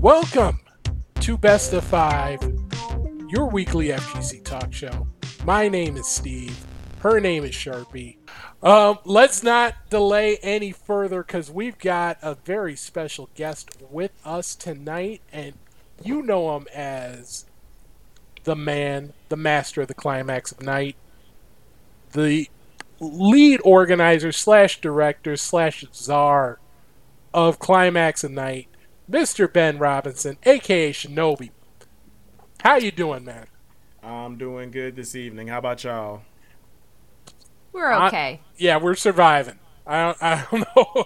Welcome to Best of Five, your weekly FGC talk show. My name is Steve. Her name is Sharpie. Um, let's not delay any further because we've got a very special guest with us tonight, and you know him as the man, the master of the climax of night, the lead organizer slash director slash czar of climax of night, Mr. Ben Robinson, aka Shinobi. How you doing, man? I'm doing good this evening. How about y'all? We're I- okay. Yeah, we're surviving. I don't, I don't know,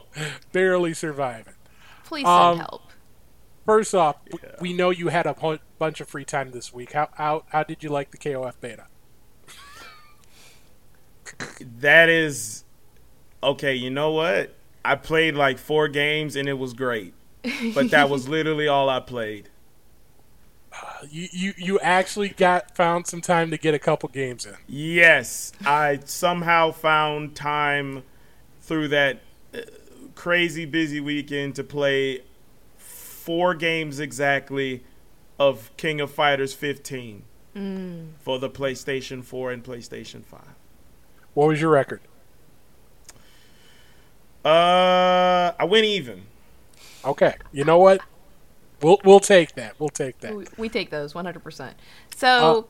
barely surviving. Please send um, help. First off, Yeah. we know you had a bunch of free time this week. How, how how did you like the KOF beta? That is okay. You know what? I played like four games and it was great, but that was literally all I played. You, you you actually got found some time to get a couple games in. Yes, I somehow found time through that uh, crazy busy weekend to play four games exactly of King of Fighters 15 for the PlayStation 4 and PlayStation 5. What was your record? Uh, I went even. Okay, you know what? We'll we'll take that. We'll take that. We, we take those 100%. So,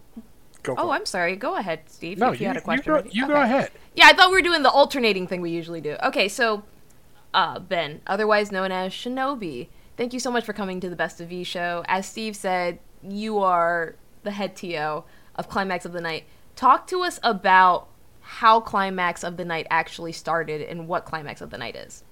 Go oh, it. I'm sorry. Go ahead, Steve, no, if you, you, had a you question. go, ready. you go ahead. Yeah, I thought we were doing the alternating thing we usually do. Okay, so, uh, Ben, otherwise known as Shinobi, thank you so much for coming to the Best of V show. As Steve said, you are the head TO of Climax of the Night. Talk to us about how Climax of the Night actually started and what Climax of the Night is.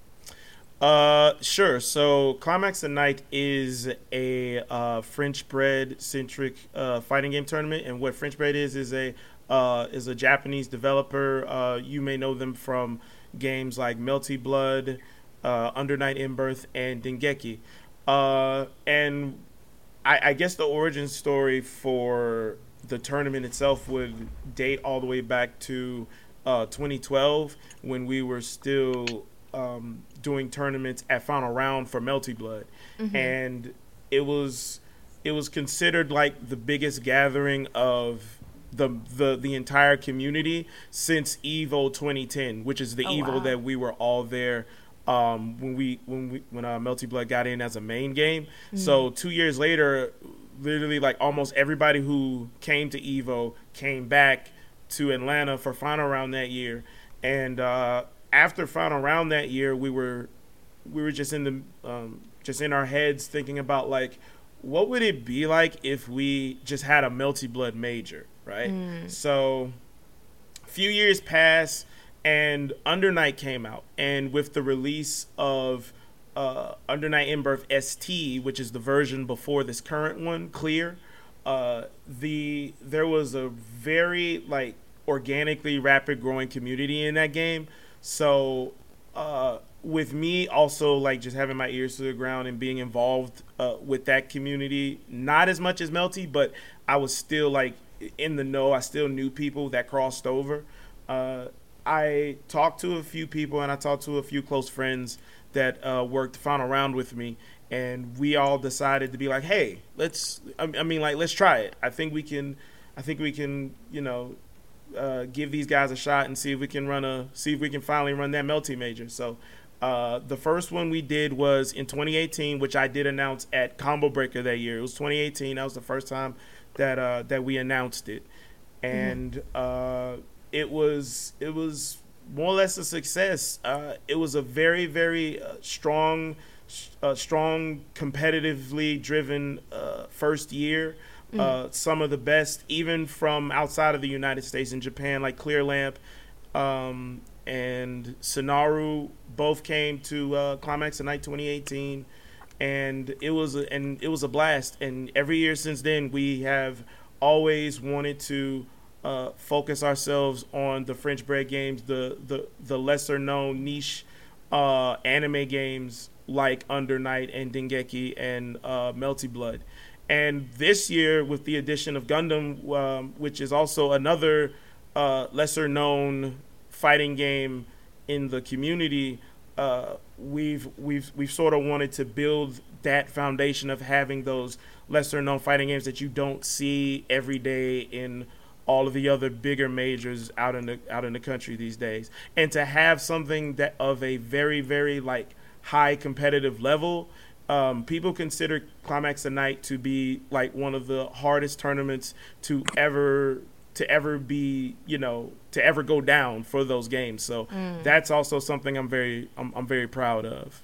Uh, sure. So, Climax of Night is a uh, French bread centric uh, fighting game tournament, and what French bread is is a uh, is a Japanese developer. Uh, you may know them from games like Melty Blood, Under Night in Birth, and Dengeki. And I, I guess the origin story for the tournament itself would date all the way back to uh, 2012 when we were still um, doing tournaments at final round for Melty Blood, and it was it was considered like the biggest gathering of the the the entire community since Evo 2010, which is the Oh, Evo wow. that we were all there um, when we when we when uh, Melty Blood got in as a main game. So two years later, literally like almost everybody who came to Evo came back to Atlanta for final round that year, and uh, after final round that year, we were we were just in the um, just in our heads thinking about like what would it be like if we just had a Melty Blood major, right? So a few years pass and Under Night came out, and with the release of uh, Under Night in Birth ST, which is the version before this current one, Clear, uh, the there was a very like organically rapid growing community in that game. So uh, with me also like just having my ears to the ground and being involved uh, with that community, not as much as Melty, but I was still like in the know. I still knew people that crossed over. Uh, I talked to a few people and I talked to a few close friends that uh, worked the final round with me, and we all decided to be like, "Hey, let's." I I mean, like, let's try it. I think we can. I think we can. You know, uh, give these guys a shot and see if we can run a. See if we can finally run that Melty major. So. Uh, the first one we did was in 2018, which I did announce at Combo Breaker that year. It was 2018. That was the first time that uh, that we announced it, and uh, it was it was more or less a success. Uh, it was a very very uh, strong, uh, strong competitively driven uh, first year. Uh, some of the best, even from outside of the United States and Japan, like Clear Lamp um, and Sonaru, both came to uh, Climax of Night 2018, and it was a, and it was a blast. And every year since then, we have always wanted to uh, focus ourselves on the French bread games, the the the lesser known niche uh, anime games like Under Night and Dengeki and uh, Melty Blood. And this year, with the addition of Gundam, um, which is also another uh, lesser known fighting game in the community, uh, we've we've we've sort of wanted to build that foundation of having those lesser known fighting games that you don't see every day in all of the other bigger majors out in the out in the country these days. And to have something that of a very very like high competitive level um, people consider climax of night to be like one of the hardest tournaments to ever to ever be you know to ever go down for those games so mm. that's also something i'm very I'm, I'm very proud of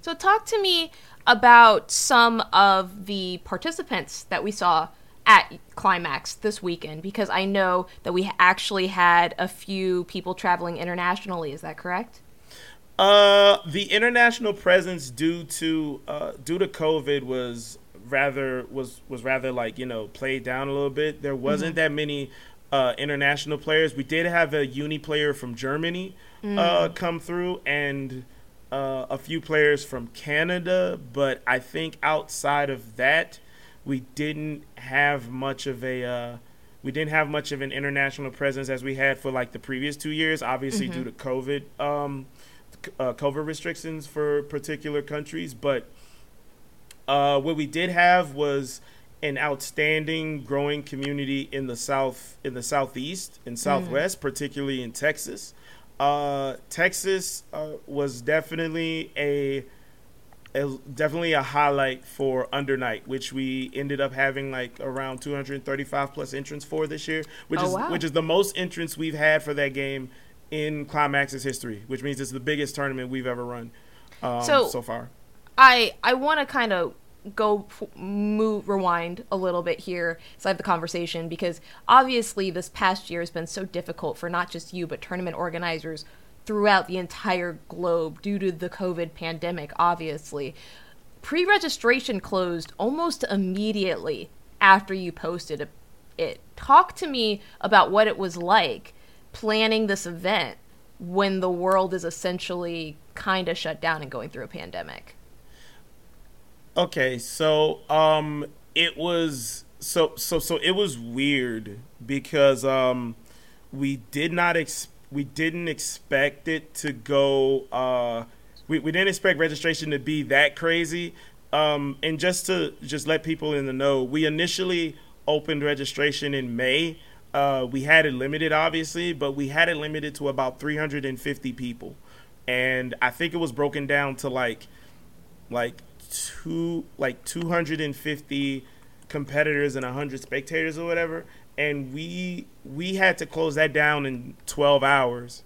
so talk to me about some of the participants that we saw at Climax this weekend because I know that we actually had a few people traveling internationally. Is that correct? Uh, the international presence due to uh, due to COVID was rather was was rather like you know played down a little bit. There wasn't mm-hmm. that many uh, international players. We did have a uni player from Germany mm. uh, come through and uh, a few players from Canada, but I think outside of that, we didn't have much of a uh, we didn't have much of an international presence as we had for like the previous two years. Obviously, mm-hmm. due to COVID, um, uh, COVID restrictions for particular countries, but uh, what we did have was an outstanding growing community in the south in the southeast and southwest mm. particularly in texas uh, texas uh, was definitely a, a, definitely a highlight for under night which we ended up having like around 235 plus entrants for this year which oh, is wow. which is the most entrants we've had for that game in climax's history which means it's the biggest tournament we've ever run um, so, so far. I i want to kind of go move rewind a little bit here so I have the conversation because obviously this past year has been so difficult for not just you but tournament organizers throughout the entire globe due to the COVID pandemic obviously. Pre-registration closed almost immediately after you posted it. Talk to me about what it was like planning this event when the world is essentially kind of shut down and going through a pandemic Okay, so um it was so so so it was weird because um we did not ex- we didn't expect it to go uh we, we didn't expect registration to be that crazy. Um and just to just let people in the know, we initially opened registration in May. Uh we had it limited obviously, but we had it limited to about 350 people. And I think it was broken down to like like two like 250 competitors and 100 spectators or whatever and we we had to close that down in 12 hours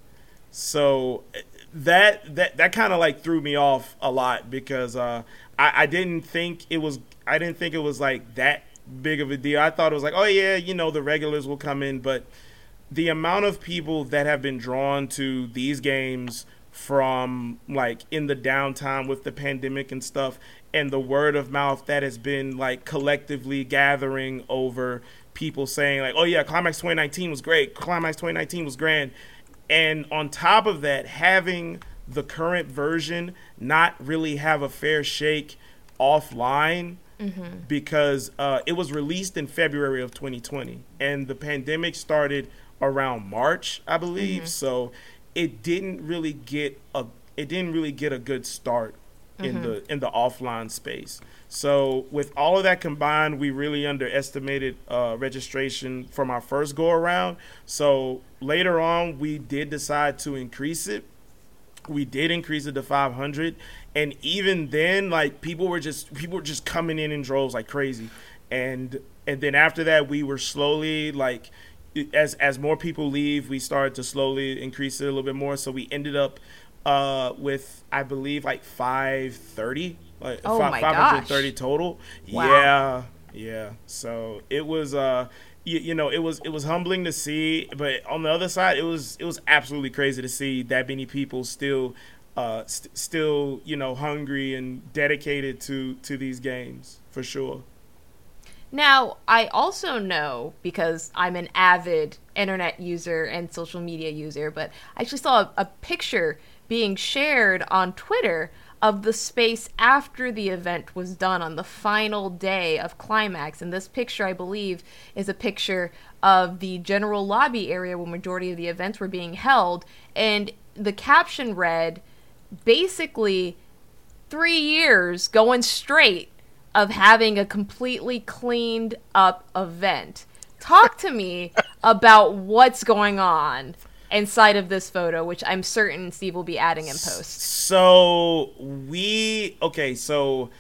so that that that kind of like threw me off a lot because uh, I, I didn't think it was I didn't think it was like that big of a deal. I thought it was like, oh yeah, you know, the regulars will come in, but the amount of people that have been drawn to these games from like in the downtime with the pandemic and stuff and the word of mouth that has been like collectively gathering over people saying like oh yeah climax 2019 was great. Climax 2019 was grand. And on top of that having the current version not really have a fair shake offline mm-hmm. because uh, it was released in february of 2020 and the pandemic started around march i believe mm-hmm. so it didn't really get a it didn't really get a good start in mm-hmm. the in the offline space. So with all of that combined, we really underestimated uh, registration from our first go around. So later on, we did decide to increase it. We did increase it to 500, and even then, like people were just people were just coming in in droves like crazy, and and then after that, we were slowly like as as more people leave, we started to slowly increase it a little bit more. So we ended up uh, with I believe like five thirty, like oh five hundred thirty total. Wow. Yeah, yeah. So it was uh. You, you, know it was it was humbling to see but on the other side it was it was absolutely crazy to see that many people still uh st- still you know hungry and dedicated to to these games for sure now, I also know because I'm an avid internet user and social media user, but I actually saw a, a, picture being shared on Twitter of the space after the event was done on the final day of Climax. And this picture, I believe, is a picture of the general lobby area where majority of the events were being held. And the caption read, basically three years going straight of having a completely cleaned up event. Talk to me about what's going on inside of this photo, which I'm certain Steve will be adding in post. So we okay, so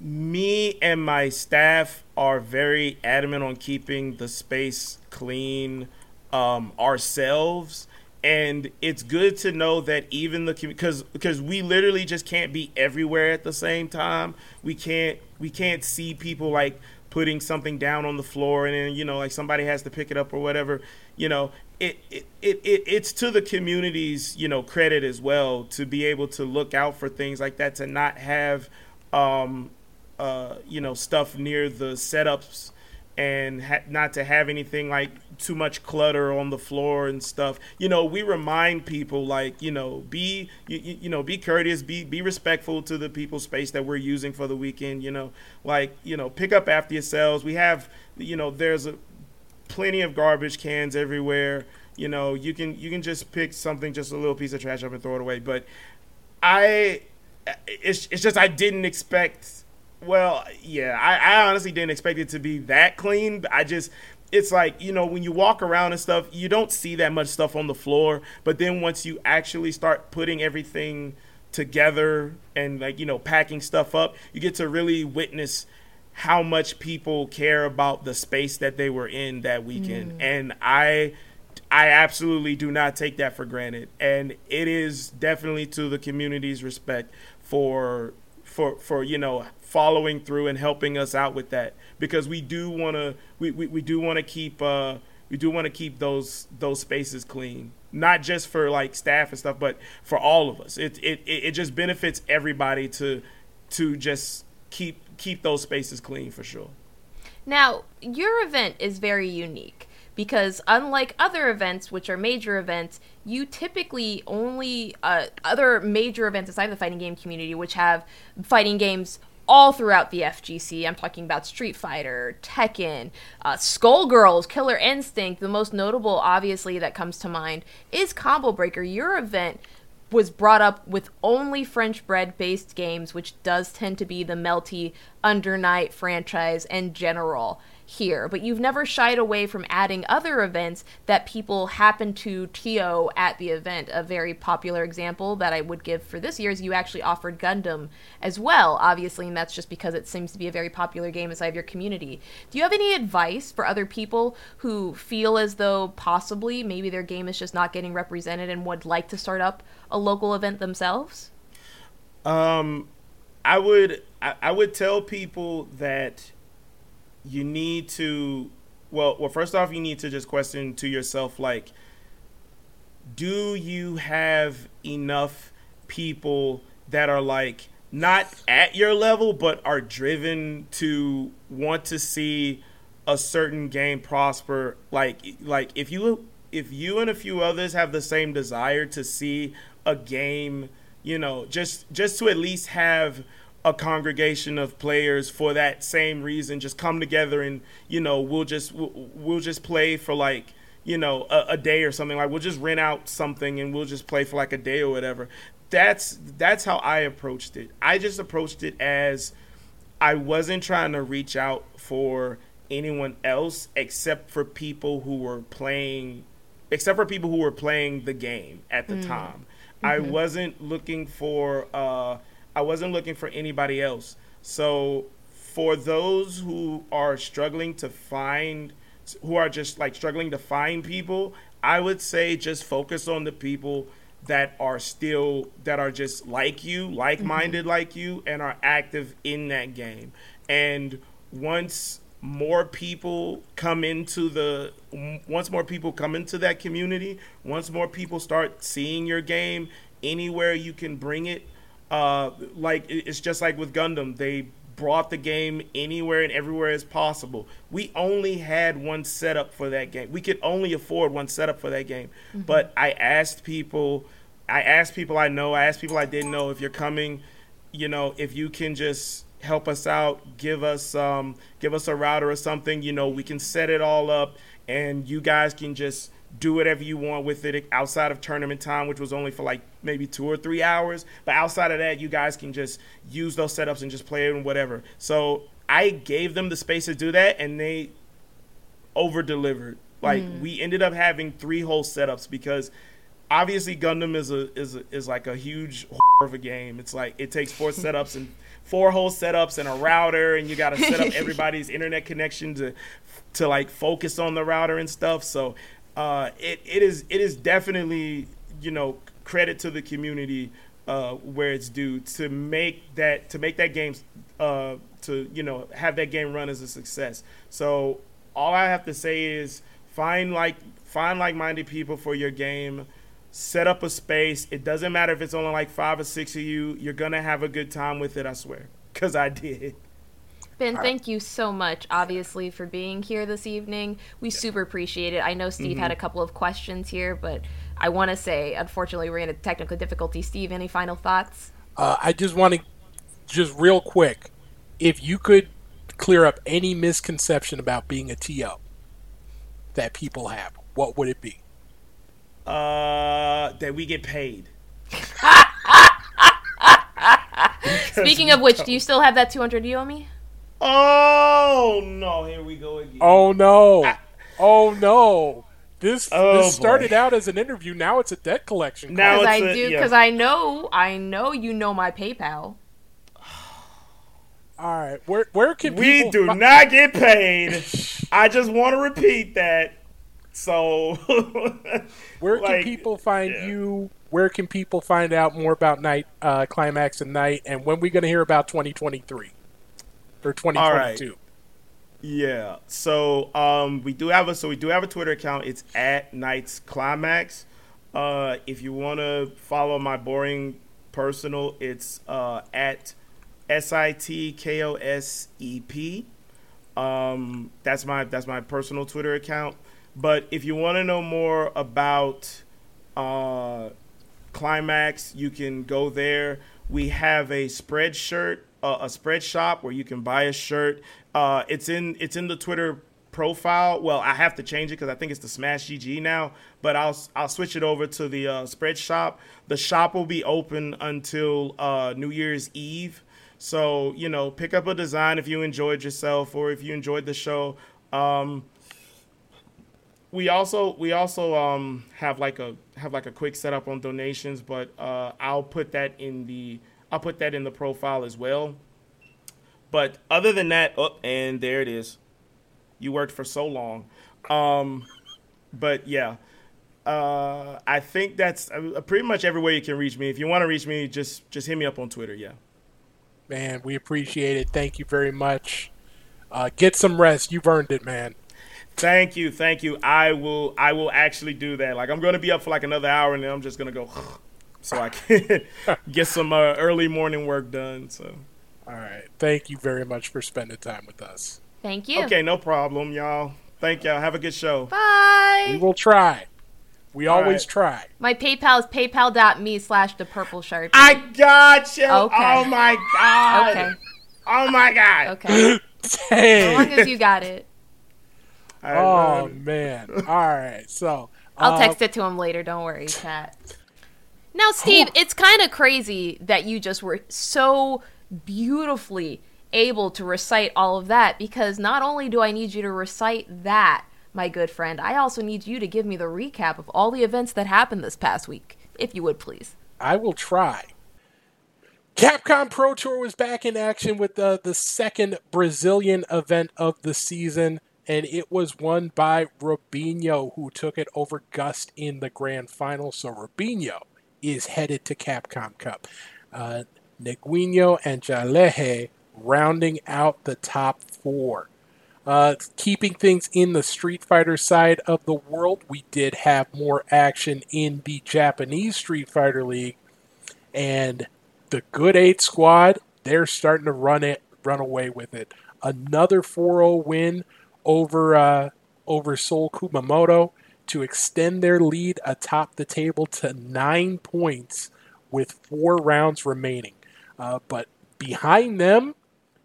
me and my staff are very adamant on keeping the space clean um, ourselves and it's good to know that even the because because we literally just can't be everywhere at the same time. We can't we can't see people like putting something down on the floor and then you know like somebody has to pick it up or whatever you know. It, it, it, it it's to the community's you know credit as well to be able to look out for things like that to not have um uh you know stuff near the setups and ha- not to have anything like too much clutter on the floor and stuff. You know, we remind people like, you know, be you, you know, be courteous, be be respectful to the people's space that we're using for the weekend, you know. Like, you know, pick up after yourselves. We have, you know, there's a plenty of garbage cans everywhere. You know, you can you can just pick something just a little piece of trash up and throw it away, but I it's it's just I didn't expect well, yeah, I, I honestly didn't expect it to be that clean. I just it's like you know when you walk around and stuff you don't see that much stuff on the floor but then once you actually start putting everything together and like you know packing stuff up you get to really witness how much people care about the space that they were in that weekend mm. and i i absolutely do not take that for granted and it is definitely to the community's respect for for for you know following through and helping us out with that. Because we do want to we, we, we do want to keep uh we do want to keep those those spaces clean. Not just for like staff and stuff but for all of us. It it it just benefits everybody to to just keep keep those spaces clean for sure. Now your event is very unique because unlike other events which are major events you typically only uh, other major events aside the fighting game community which have fighting games all throughout the FGC. I'm talking about Street Fighter, Tekken, uh, Skullgirls, Killer Instinct. The most notable, obviously, that comes to mind is Combo Breaker. Your event was brought up with only French bread based games, which does tend to be the Melty Under Night franchise in general here, but you've never shied away from adding other events that people happen to TO at the event. A very popular example that I would give for this year is you actually offered Gundam as well, obviously, and that's just because it seems to be a very popular game inside of your community. Do you have any advice for other people who feel as though possibly maybe their game is just not getting represented and would like to start up a local event themselves? Um, I would I, I would tell people that you need to well well first off you need to just question to yourself like do you have enough people that are like not at your level but are driven to want to see a certain game prosper? Like like if you if you and a few others have the same desire to see a game you know just just to at least have a congregation of players for that same reason just come together and you know we'll just we'll, just play for like you know a, a, day or something like we'll just rent out something and we'll just play for like a day or whatever that's that's how i approached it i just approached it as i wasn't trying to reach out for anyone else except for people who were playing except for people who were playing the game at the mm. time mm-hmm. i wasn't looking for uh I wasn't looking for anybody else. So for those who are struggling to find who are just like struggling to find people, I would say just focus on the people that are still that are just like you, like-minded mm-hmm. like you and are active in that game. And once more people come into the once more people come into that community, once more people start seeing your game anywhere you can bring it, uh, like it's just like with Gundam, they brought the game anywhere and everywhere as possible. We only had one setup for that game. We could only afford one setup for that game. Mm-hmm. But I asked people, I asked people I know, I asked people I didn't know if you're coming, you know, if you can just help us out, give us um, give us a router or something, you know, we can set it all up and you guys can just do whatever you want with it outside of tournament time, which was only for like maybe two or three hours. But outside of that, you guys can just use those setups and just play it and whatever. So I gave them the space to do that, and they over delivered. Like mm. we ended up having three whole setups because obviously Gundam is a is a, is like a huge of a game. It's like it takes four setups and four whole setups and a router, and you got to set up everybody's internet connection to to like focus on the router and stuff. So uh, it it is it is definitely you know credit to the community uh, where it's due to make that to make that game uh, to you know have that game run as a success. So all I have to say is find like find like-minded people for your game. Set up a space. It doesn't matter if it's only like five or six of you. You're gonna have a good time with it i swear. Because i did ben thank you so much obviously for being here this evening we super appreciate it i know steve mm-hmm. had a couple of questions here but i want to say unfortunately we're in a technical difficulty steve any final thoughts uh, i just want to just real quick if you could clear up any misconception about being a to that people have, what would it be? Uh, that we get paid. Speaking of which, do you still have that 200 you owe me? Oh no! Here we go again. Oh no! I, oh no! This oh, this started boy. out as an interview. Now it's a debt collection. Now I a, do because yeah. I know I know you know my PayPal. All right, where where can we do fi- not get paid? I just want to repeat that. So, where like, can people find yeah. you? Where can people find out more about Night uh, Climax and Night? And when we going to hear about 2023 or 2022? Yeah. So um, we do have a so we do have a Twitter account. It's at Nights Climax. Uh, if you want to follow my boring personal, it's uh, at S I T K O S E P. Um, that's my that's my personal Twitter account. But if you want to know more about uh, Climax, you can go there. We have a spread uh, a spread shop where you can buy a shirt. Uh, it's in it's in the Twitter profile. Well, I have to change it because I think it's the Smash GG now. But I'll I'll switch it over to the uh, spread shop. The shop will be open until uh, New Year's Eve. So you know, pick up a design if you enjoyed yourself or if you enjoyed the show. Um, we also we also um, have like a have like a quick setup on donations, but uh, I'll put that in the I'll put that in the profile as well. But other than that, oh, and there it is. You worked for so long. Um, but yeah, uh, I think that's uh, pretty much everywhere you can reach me. If you want to reach me, just just hit me up on Twitter. Yeah. Man, we appreciate it. Thank you very much. Uh, get some rest. You've earned it, man. Thank you, thank you. I will. I will actually do that. Like I'm going to be up for like another hour, and then I'm just going to go, so I can get some uh, early morning work done. So. All right. Thank you very much for spending time with us. Thank you. Okay, no problem, y'all. Thank y'all. Have a good show. Bye. We will try. We All always right. try. My PayPal is paypal.me slash the purple sharpie. I got you. Okay. Oh my god. Okay. Oh my god. Okay. As long as you got it. Oh man. All right. So I'll uh, text it to him later. Don't worry, chat. Now, Steve, it's kind of crazy that you just were so beautifully able to recite all of that because not only do I need you to recite that, my good friend, I also need you to give me the recap of all the events that happened this past week, if you would please. I will try. Capcom Pro Tour was back in action with the, the second Brazilian event of the season, and it was won by Robinho, who took it over Gust in the grand final. So Robinho is headed to Capcom Cup. Uh, and Jalehe rounding out the top four. Uh, keeping things in the Street Fighter side of the world, we did have more action in the Japanese Street Fighter League, and the Good Eight squad they're starting to run it, run away with it. Another 4-0 win over uh, over Sol Kumamoto to extend their lead atop the table to nine points with four rounds remaining. Uh, but behind them,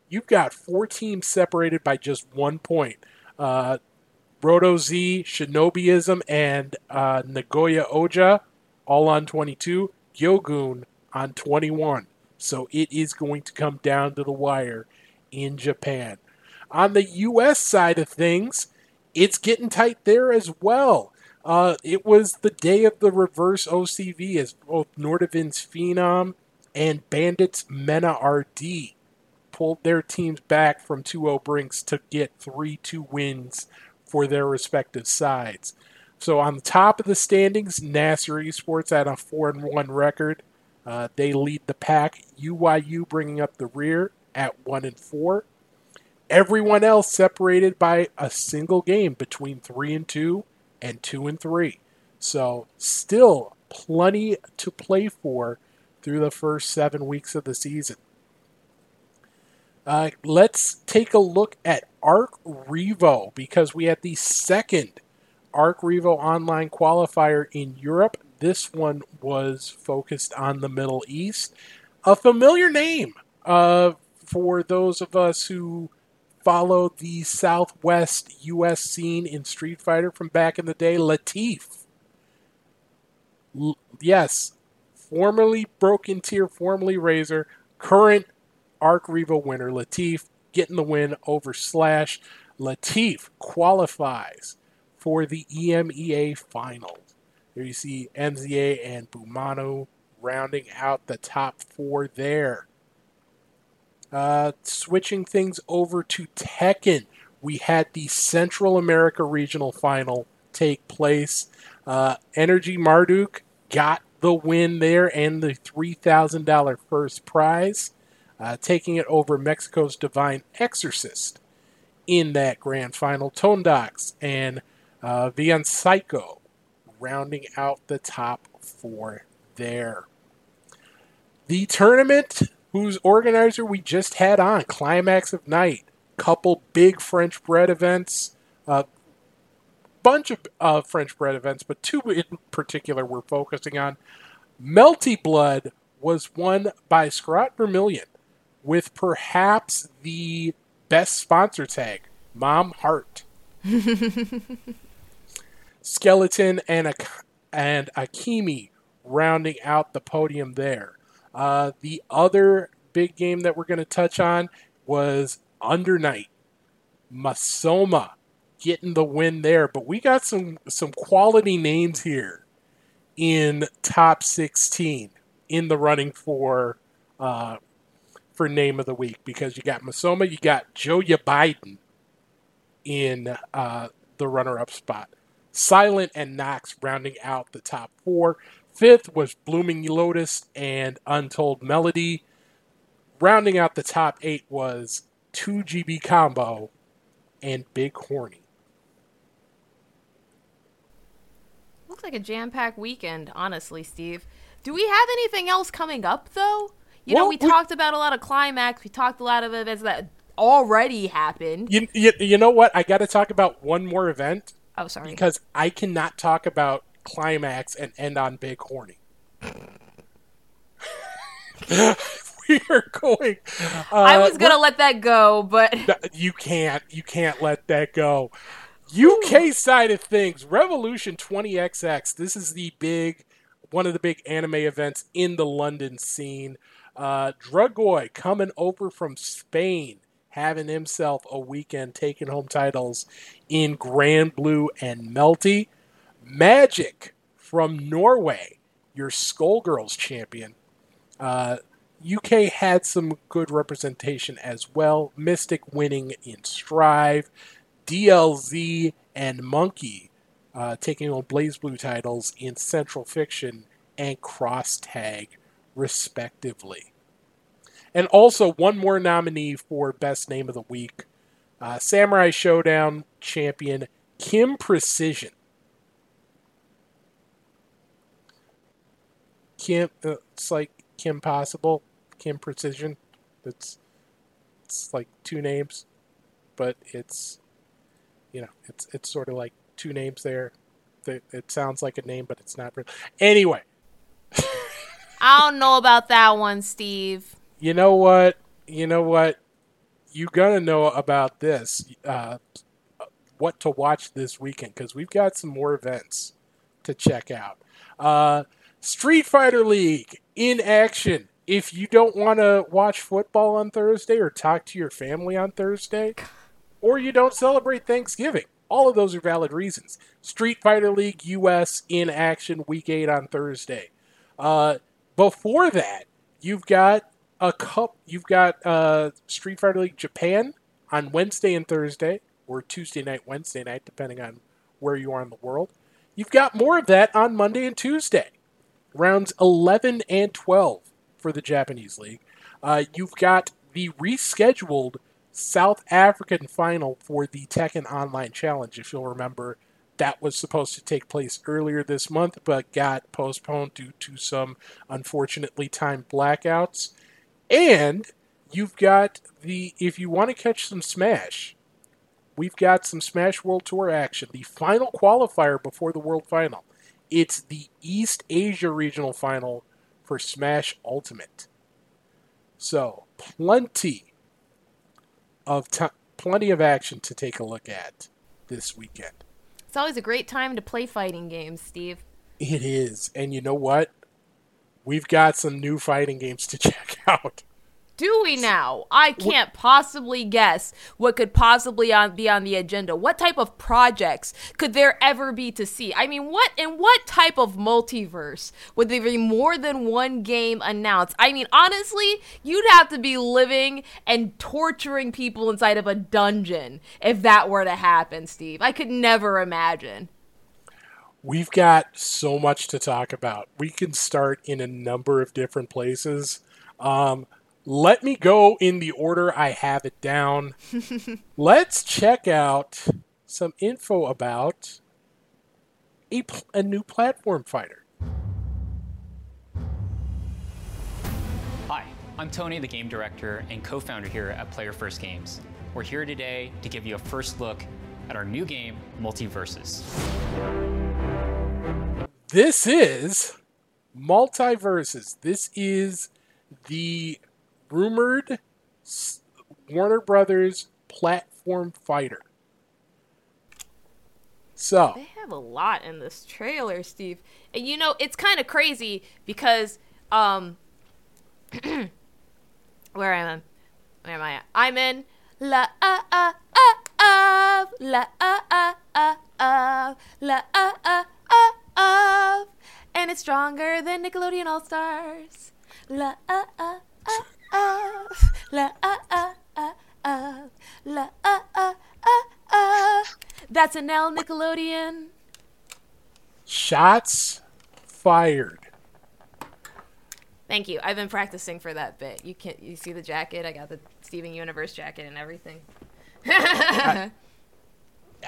you've got four teams separated by just one point. Uh, Roto Z, Shinobiism, and uh, Nagoya Oja all on 22. Gyogun on 21. So it is going to come down to the wire in Japan. On the U.S. side of things, it's getting tight there as well. Uh, it was the day of the reverse OCV as both Nordavind's Phenom and Bandits Mena RD pulled their teams back from 2 0 brinks to get 3 2 wins for their respective sides. So on the top of the standings, NASR Esports at a 4-1 record. Uh, they lead the pack. UYU bringing up the rear at 1 and 4. Everyone else separated by a single game between 3 and 2 and 2 and 3. So still plenty to play for through the first 7 weeks of the season. Uh, let's take a look at Arc Revo because we had the second Arc Revo online qualifier in Europe. This one was focused on the Middle East. A familiar name uh, for those of us who follow the Southwest U.S. scene in Street Fighter from back in the day. Latif. L- yes, formerly Broken Tier, formerly Razor, current Arc Revo winner Latif getting the win over Slash. Latif qualifies for the EMEA finals. There you see MZA and Bumano rounding out the top four there. Uh, switching things over to Tekken, we had the Central America Regional Final take place. Uh, Energy Marduk got the win there and the $3,000 first prize uh, taking it over Mexico's Divine Exorcist in that grand final. Tone Docs and uh, Psycho rounding out the top four there. The tournament, whose organizer we just had on, Climax of Night, couple big French bread events, a uh, bunch of uh, French bread events, but two in particular we're focusing on. Melty Blood was won by Scrot Vermillion with perhaps the best sponsor tag, Mom Heart. Skeleton and, and Akimi rounding out the podium there. Uh, the other big game that we're going to touch on was Under Night. Masoma getting the win there, but we got some some quality names here in top 16 in the running for uh, for name of the week because you got Masoma, you got Joya Biden in uh, the runner-up spot. Silent and Knox rounding out the top four. Fifth was Blooming Lotus and Untold Melody. Rounding out the top eight was 2GB Combo and Big Horny. Looks like a jam packed weekend, honestly, Steve. Do we have anything else coming up, though? You well, know, we, we, talked about a lot of climax. We talked a lot of events that already happened. You, you, you know what? I got to talk about one more event. Oh, sorry. Because I cannot talk about climax and end on big horny. we are going. Uh, I was gonna let that go, but you can't. You can't let that go. UK side of things, Revolution 20XX. This is the big, one of the big anime events in the London scene. Uh, Dragoy coming over from Spain, having himself a weekend taking home titles in Granblue and Melty. Magic from Norway, your Skullgirls champion. Uh, UK had some good representation as well. Mystic winning in Strive. DLZ and Monkey uh, taking on BlazBlue titles in Central Fiction and Cross Tag respectively. And also, one more nominee for Best Name of the Week uh, Samurai Shodown champion Kim Precision. Kim, uh, it's like Kim Possible, Kim Precision. It's it's like two names, but it's you know it's it's sort of like two names there. It sounds like a name, but it's not real. Anyway. I don't know about that one, Steve. You know what? You know what? You gonna know about this. Uh, what to watch this weekend because we've got some more events to check out. Uh, Street Fighter League in action. If you don't want to watch football on Thursday or talk to your family on Thursday, or you don't celebrate Thanksgiving, all of those are valid reasons. Street Fighter League US in action week eight on Thursday. Uh, before that, you've got a cup. You've got uh, Street Fighter League Japan on Wednesday and Thursday, or Tuesday night, Wednesday night, depending on where you are in the world. You've got more of that on Monday and Tuesday, rounds 11 and 12 for the Japanese league. Uh, you've got the rescheduled South African final for the Tekken Online Challenge. If you'll remember, that was supposed to take place earlier this month, but got postponed due to some unfortunately timed blackouts. And you've got the if you want to catch some Smash, we've got some Smash World Tour action. The final qualifier before the World Final. It's the East Asia Regional Final for Smash Ultimate. So, plenty of plenty of action to take a look at this weekend. It's always a great time to play fighting games, Steve. It is. And you know what? We've got some new fighting games to check out. Do we now? I can't possibly guess what could possibly on, be on the agenda. What type of projects could there ever be to see? I mean, what in what type of multiverse would there be more than one game announced? I mean, honestly, you'd have to be living and torturing people inside of a dungeon if that were to happen, Steve. I could never imagine. We've got so much to talk about. We can start in a number of different places. Um, let me go in the order I have it down. Let's check out some info about a, a new platform fighter. Hi, I'm Tony, the game director and co founder here at Player First Games. We're here today to give you a first look at our new game, MultiVersus. This is MultiVersus. This is the rumored Warner Brothers platform fighter. So they have a lot in this trailer, Steve. And you know, it's kind of crazy because um where am I? Where am I at? I'm in la uh uh uh la uh uh uh la uh uh uh and it's stronger than Nickelodeon All Stars. La uh uh uh la la uh uh uh That's an L Nickelodeon. Shots fired. Thank you. I've been practicing for that bit. You can not you see the jacket? I got the Steven Universe jacket and everything. I,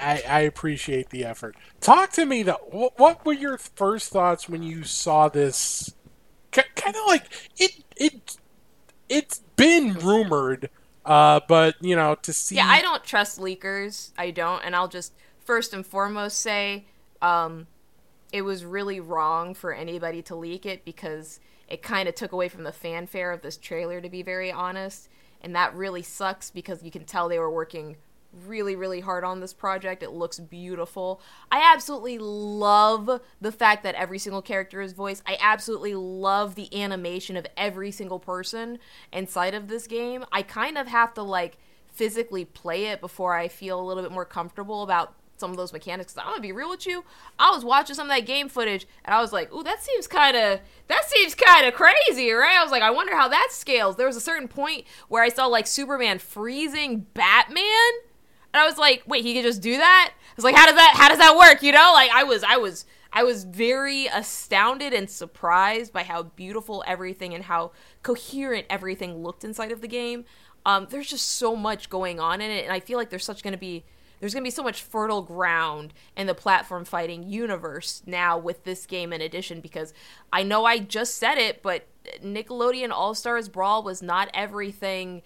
I, I appreciate the effort. Talk to me though. What, what were your first thoughts when you saw this? Kind of like it. It it's been rumored, uh, but you know to see. Yeah, I don't trust leakers. I don't, and I'll just first and foremost say, um, it was really wrong for anybody to leak it because it kind of took away from the fanfare of this trailer. To be very honest, and that really sucks because you can tell they were working really really hard on this project it looks beautiful i absolutely love the fact that every single character is voiced i absolutely love the animation of every single person inside of this game i kind of have to like physically play it before i feel a little bit more comfortable about some of those mechanics. I'm gonna be real with you. I was watching some of that game footage and I was like, "Ooh, that seems kind of that seems kind of crazy, right?" I was like, "I wonder how that scales." There was a certain point where I saw like Superman freezing Batman, and I was like, "Wait, he could just do that?" I was like, "How does that how does that work?" You know, like I was I was I was very astounded and surprised by how beautiful everything and how coherent everything looked inside of the game. Um, there's just so much going on in it, and I feel like there's such going to be there's going to be so much fertile ground in the platform fighting universe now with this game in addition because I know I just said it, but Nickelodeon All Stars Brawl was not everything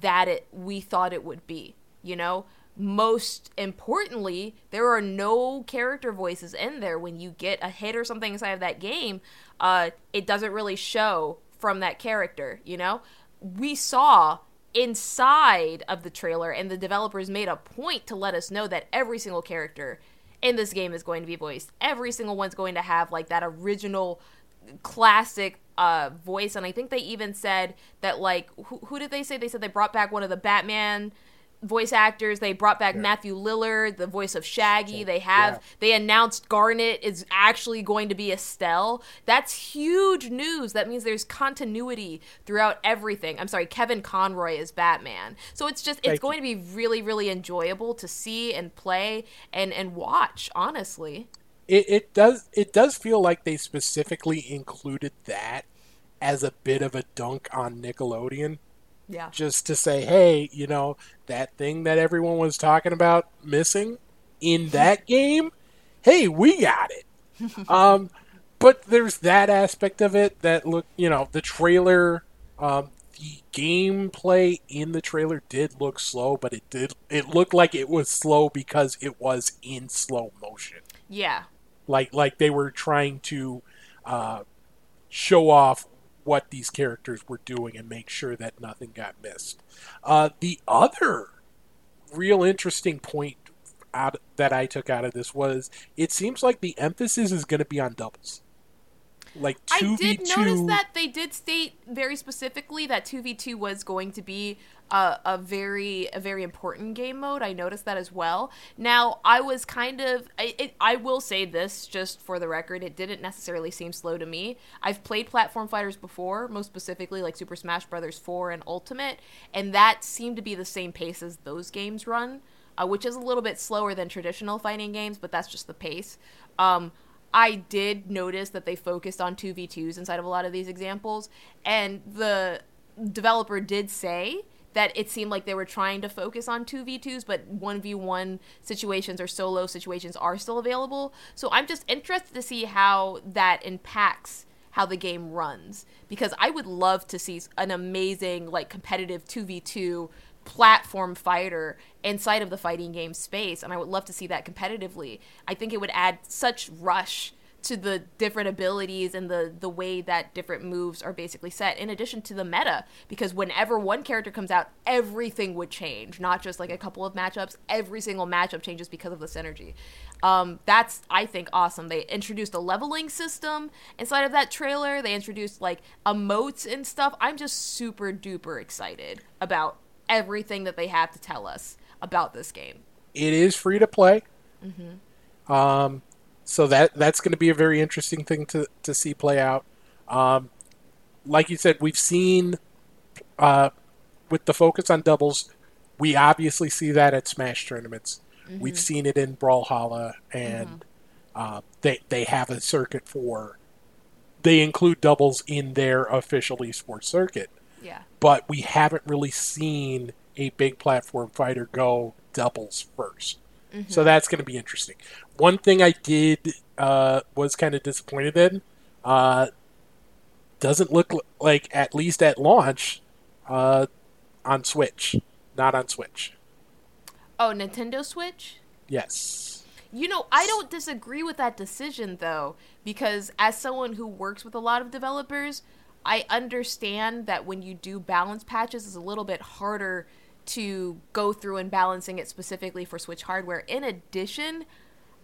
that it we thought it would be, you know? Most importantly, there are no character voices in there. When you get a hit or something inside of that game, uh, it doesn't really show from that character, you know? We saw inside of the trailer, and the developers made a point to let us know that every single character in this game is going to be voiced. Every single one's going to have like that original classic uh, voice, and I think they even said that like who, who did they say? They said they brought back one of the Batman voice actors. They brought back Yeah. Matthew Lillard, the voice of Shaggy. They have Yeah. they announced Garnet is actually going to be Estelle. That's huge news. That means there's continuity throughout everything. I'm sorry, Kevin Conroy is Batman. So it's just it's Thank going to be really really enjoyable to see and play and and watch, honestly. it, it does it does feel like they specifically included that as a bit of a dunk on Nickelodeon Yeah. just to say hey you know that thing that everyone was talking about missing in that game hey we got it um but there's that aspect of it that look you know the trailer um the gameplay in the trailer did look slow but it did it looked like it was slow because it was in slow motion Yeah. like like they were trying to uh, show off what these characters were doing and make sure that nothing got missed. Uh, the other real interesting point out that I took out of this was it seems like the emphasis is going to be on doubles. Like I two v did notice that they did state very specifically that 2v2 was going to be a, a very a very important game mode. I noticed that as well. Now, I was kind of I, it, I will say this just for the record, it didn't necessarily seem slow to me. I've played platform fighters before, most specifically like Super Smash Bros. 4 and Ultimate, and that seemed to be the same pace as those games run. Uh, which is a little bit slower than traditional fighting games, but that's just the pace. Um, I did notice that they focused on 2v2s inside of a lot of these examples, and the developer did say that it seemed like they were trying to focus on 2v2s, but 1v1 situations or solo situations are still available. So I'm just interested to see how that impacts how the game runs because I would love to see an amazing like competitive 2v2 platform fighter inside of the fighting game space and I would love to see that competitively. I think it would add such rush to the different abilities and the the way that different moves are basically set in addition to the meta because whenever one character comes out everything would change not just like a couple of matchups. Every single matchup changes because of the synergy. Um, that's i think awesome. They introduced a leveling system inside of that trailer. They introduced like emotes and stuff. I'm just super duper excited about everything that they have to tell us about this game it is free to play. Mm-hmm. Um, so that that's going to be a very interesting thing to to see play out. Um, like you said, we've seen uh, with the focus on doubles, we obviously see that at Smash tournaments. We've seen it in Brawlhalla, and uh, they they have a circuit for. They include doubles in their official esports circuit yeah but we haven't really seen a big platform fighter go doubles 1st So that's going to be interesting. One thing I did uh, was kind of disappointed in. Uh, doesn't look like at least at launch uh, on Switch, not on Switch. oh nintendo switch Yes. You know, I don't disagree with that decision though, because as someone who works with a lot of developers, I understand that when you do balance patches, it's a little bit harder to go through and balancing it specifically for Switch hardware. In addition,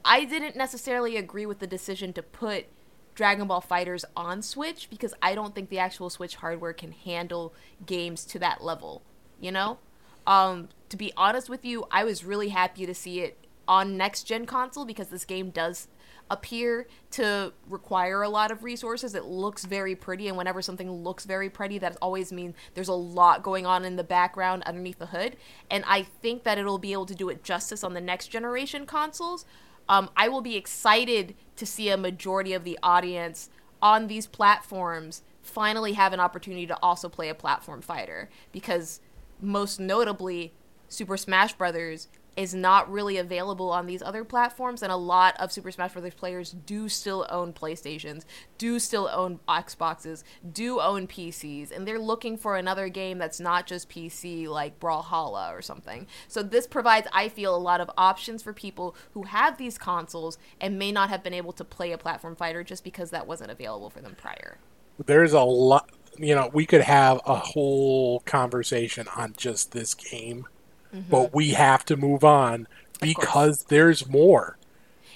I didn't necessarily agree with the decision to put Dragon Ball FighterZ on Switch because I don't think the actual Switch hardware can handle games to that level, you know? Um, to be honest with you, I was really happy to see it on next gen console because this game does appear to require a lot of resources. It looks very pretty, and whenever something looks very pretty, that always means there's a lot going on in the background underneath the hood. And I think that it'll be able to do it justice on the next generation consoles. Um, I will be excited to see a majority of the audience on these platforms finally have an opportunity to also play a platform fighter because most notably Super Smash Brothers is not really available on these other platforms and a lot of Super Smash Brothers players do still own PlayStations, do still own Xboxes, do own PCs and they're looking for another game that's not just PC like Brawlhalla or something. So this provides I feel a lot of options for people who have these consoles and may not have been able to play a platform fighter just because that wasn't available for them prior. There's a lot. you know, we could have a whole conversation on just this game, Mm-hmm. but we have to move on because there's more.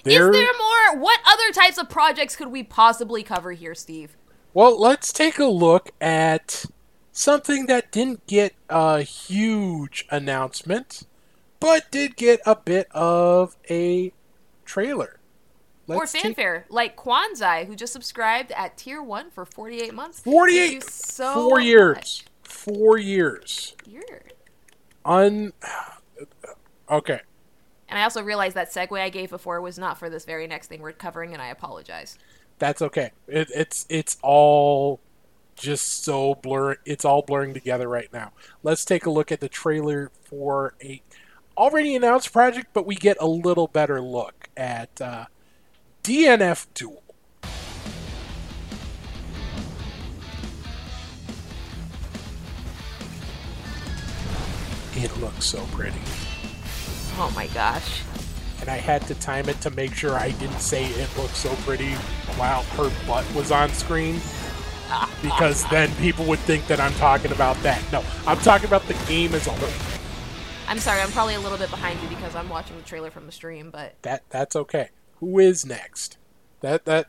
Is there more? What other types of projects could we possibly cover here, Steve? Well, let's take a look at something that didn't get a huge announcement, but did get a bit of a trailer. or Let's take- fanfare, like Kwanzai, who just subscribed at tier one for 48 months. 48 so four years. Four years. much. Un. Okay. And I also realized that segue I gave before was not for this very next thing we're covering, and I apologize. That's okay. It, it's it's all just so blur. It's all blurring together right now. Let's take a look at the trailer for a already announced project, but we get a little better look at uh, DNF Duel. It looks so pretty. Oh my gosh. and I had to time it to make sure I didn't say it looked so pretty while her butt was on screen. Because then people would think that I'm talking about that. No, I'm talking about the game as a whole. I'm sorry, I'm probably a little bit behind you because I'm watching the trailer from the stream, but That that's okay. Who is next? That that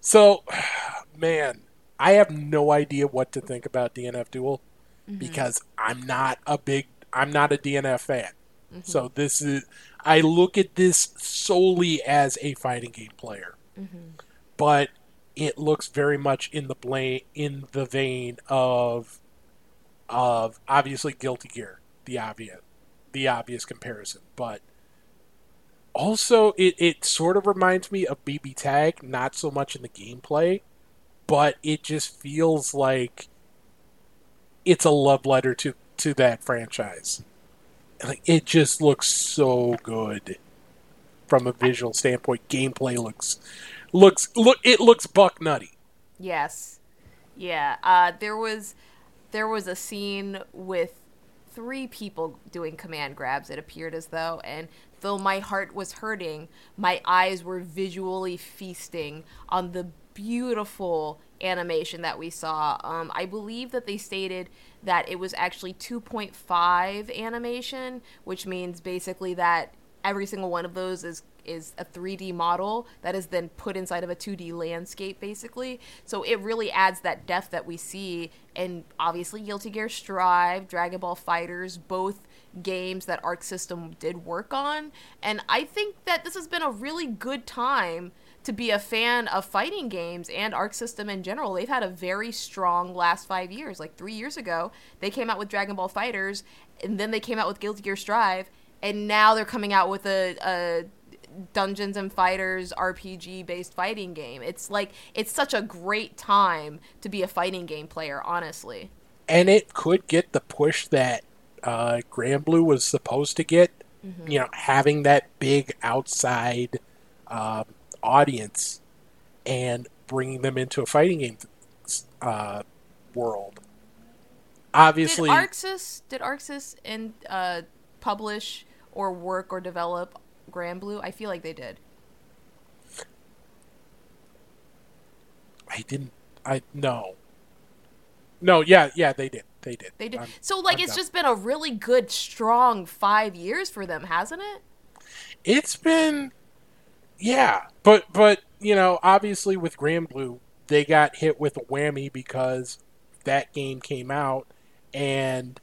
so man, I have no idea what to think about DNF Duel mm-hmm. because I'm not a big I'm not a DNF fan. Mm-hmm. So this is I look at this solely as a fighting game player. Mm-hmm. But it looks very much in the blame in the vein of of obviously Guilty Gear, the obvious the obvious comparison, but also it, it sort of reminds me of BB Tag, not so much in the gameplay, but it just feels like it's a love letter to to that franchise. Like it just looks so good from a visual standpoint. Gameplay looks looks look it looks buck nutty. yes. Yeah. Uh there was there was a scene with three people doing command grabs, it appeared as though, and though my heart was hurting, my eyes were visually feasting on the beautiful animation that we saw. Um, I believe that they stated that it was actually 2.5 animation, which means basically that every single one of those is is a 3D model that is then put inside of a 2D landscape basically. So it really adds that depth that we see and obviously Guilty Gear Strive, Dragon Ball FighterZ, both games that Arc System did work on. And I think that this has been a really good time to be a fan of fighting games and Arc System in general. They've had a very strong last five years. Like three years ago, they came out with Dragon Ball FighterZ, and then they came out with Guilty Gear Strive, and now they're coming out with a, a Dungeons and Fighters RPG based fighting game. It's like it's such a great time to be a fighting game player, honestly. and it could get the push that uh, Granblue was supposed to get. You know, having that big outside um, audience and bringing them into a fighting game uh, world. Obviously, Did ArcSys did ArcSys and uh, publish or work or develop Granblue? I feel like they did. I didn't. I no. No, yeah, yeah, they did. They did. They did. I'm- so like I'm it's done. just been a really good strong 5 years for them, hasn't it? It's been, yeah, but but you know, obviously with Granblue, they got hit with a whammy because that game came out, and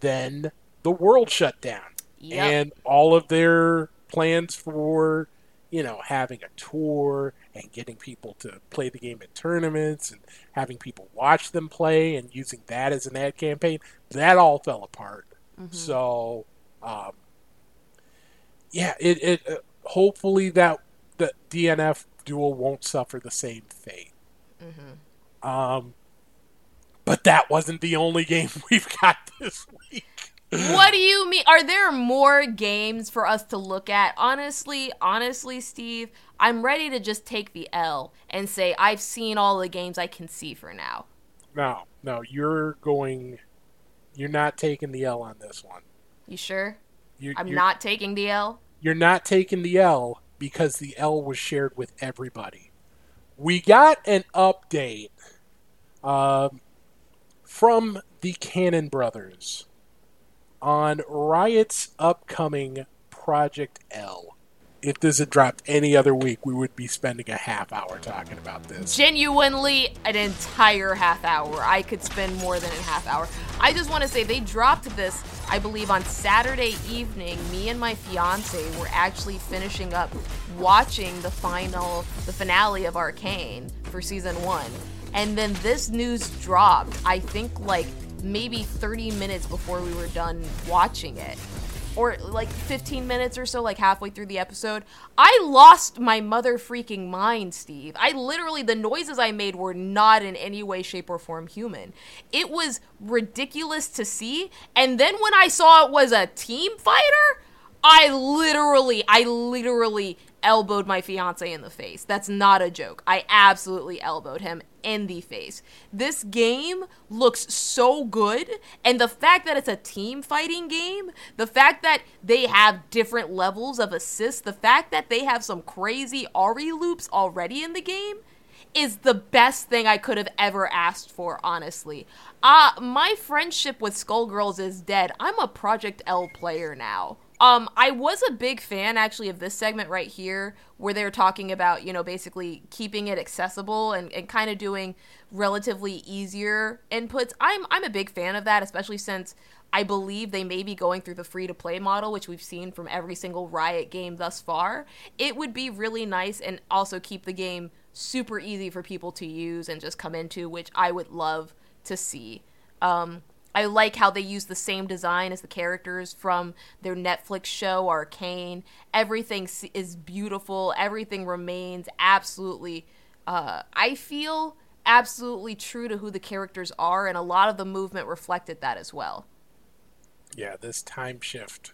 then the world shut down, Yep. and all of their plans for you know having a tour and getting people to play the game at tournaments and having people watch them play and using that as an ad campaign that all fell apart. So um, yeah, it, it uh, hopefully that the DNF duel won't suffer the same fate. Um, but that wasn't the only game we've got this week. what do you mean? Are there more games for us to look at? Honestly, honestly, Steve, I'm ready to just take the L and say I've seen all the games I can see for now. No, no, you're going. You're not taking the L on this one. You sure? You, I'm not taking the L. You're not taking the L because the L was shared with everybody. We got an update Um, from the Cannon Brothers on Riot's upcoming Project L. If this had dropped any other week, we would be spending a half hour talking about this. Genuinely, an entire half hour. I could spend more than a half hour. I just want to say they dropped this, I believe, on Saturday evening. Me and my fiance were actually finishing up watching the final, the finale of Arcane for season one. And then this news dropped, I think, like maybe 30 minutes before we were done watching it or like 15 minutes or so, like halfway through the episode, I lost my mother freaking mind, Steve. I literally, the noises I made were not in any way, shape, or form human. It was ridiculous to see. And then when I saw it was a team fighter, I literally, I literally elbowed my fiance in the face. That's not a joke. I absolutely elbowed him in the face. This game looks so good, and the fact that it's a team fighting game, the fact that they have different levels of assists, the fact that they have some crazy Ahri loops already in the game is the best thing I could have ever asked for, honestly. Uh, my friendship with Skullgirls is dead. I'm a Project L player now. Um, I was a big fan actually of this segment right here where they were talking about, you know, basically keeping it accessible and, and kind of doing relatively easier inputs. I'm I'm a big fan of that, especially since I believe they may be going through the free to play model, which we've seen from every single Riot game thus far. It would be really nice and also keep the game super easy for people to use and just come into, which I would love to see. Um, I like how they use the same design as the characters from their Netflix show Arcane. Everything is beautiful. Everything remains absolutely uh, I feel absolutely true to who the characters are and a lot of the movement reflected that as well. Yeah, this time shift.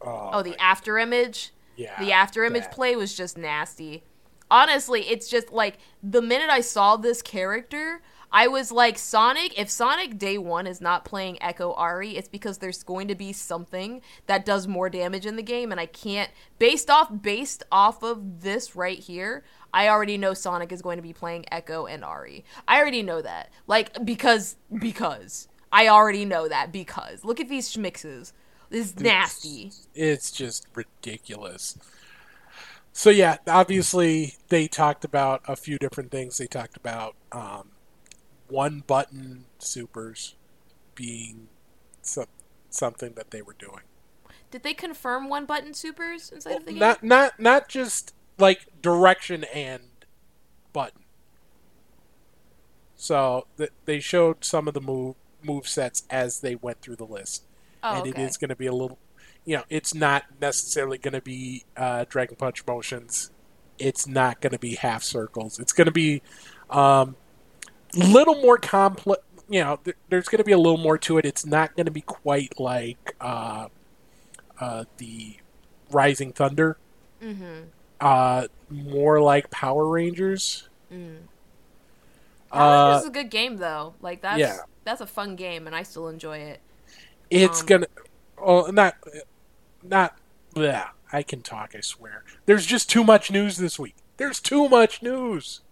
Oh, oh the after image? Yeah. The after image play was just nasty. Honestly, it's just like the minute I saw this character, I was like, Sonic, if Sonic Day One is not playing Ekko Ahri, it's because there's going to be something that does more damage in the game, and I can't based off based off of this right here, I already know Sonic is going to be playing Ekko and Ahri. I already know that. Like because because. I already know that because look at these schmixes. This is nasty. It's, it's just ridiculous. So yeah, obviously they talked about a few different things. They talked about um, one button supers being some, something that they were doing. Did they confirm one button supers inside well, of the game? Not not not just like direction and button. So th- they showed some of the move move sets as they went through the list, oh, and okay. it is going to be a little, you know, it's not necessarily going to be uh, Dragon Punch motions. It's not going to be half circles. It's going to be um, little more complex. You know, th- there's going to be a little more to it. It's not going to be quite like uh, uh, the Rising Thunder. Mm-hmm. Uh, more like Power Rangers. Mm. Uh, is a good game though. Like that's yeah. that's a fun game, and I still enjoy it. It's um, gonna, oh, not, not. Yeah, I can talk. I swear. There's just too much news this week. There's too much news.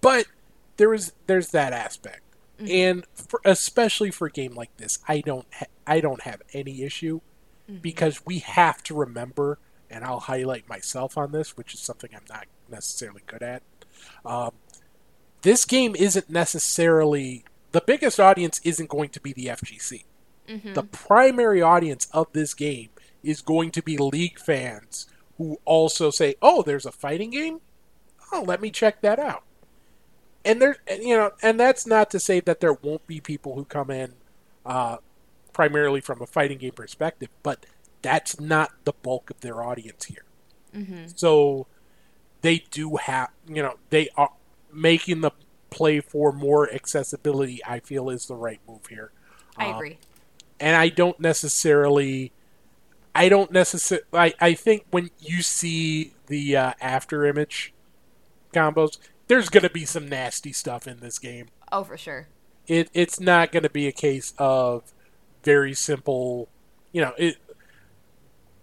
But there is there's that aspect, mm-hmm. and for, especially for a game like this, I don't ha- I don't have any issue mm-hmm. because we have to remember, and I'll highlight myself on this, which is something I'm not necessarily good at. Um, this game isn't necessarily the biggest audience isn't going to be the FGC. Mm-hmm. The primary audience of this game is going to be League fans who also say, "Oh, there's a fighting game. Oh, let me check that out." And there, you know, and that's not to say that there won't be people who come in uh, primarily from a fighting game perspective, but that's not the bulk of their audience here. Mm-hmm. So they do have, you know, they are making the play for more accessibility. I feel is the right move here. I um, agree, and I don't necessarily. I don't necessarily. I, I think when you see the uh, after image combos, there's going to be some nasty stuff in this game. Oh, for sure. It it's not going to be a case of very simple, you know, it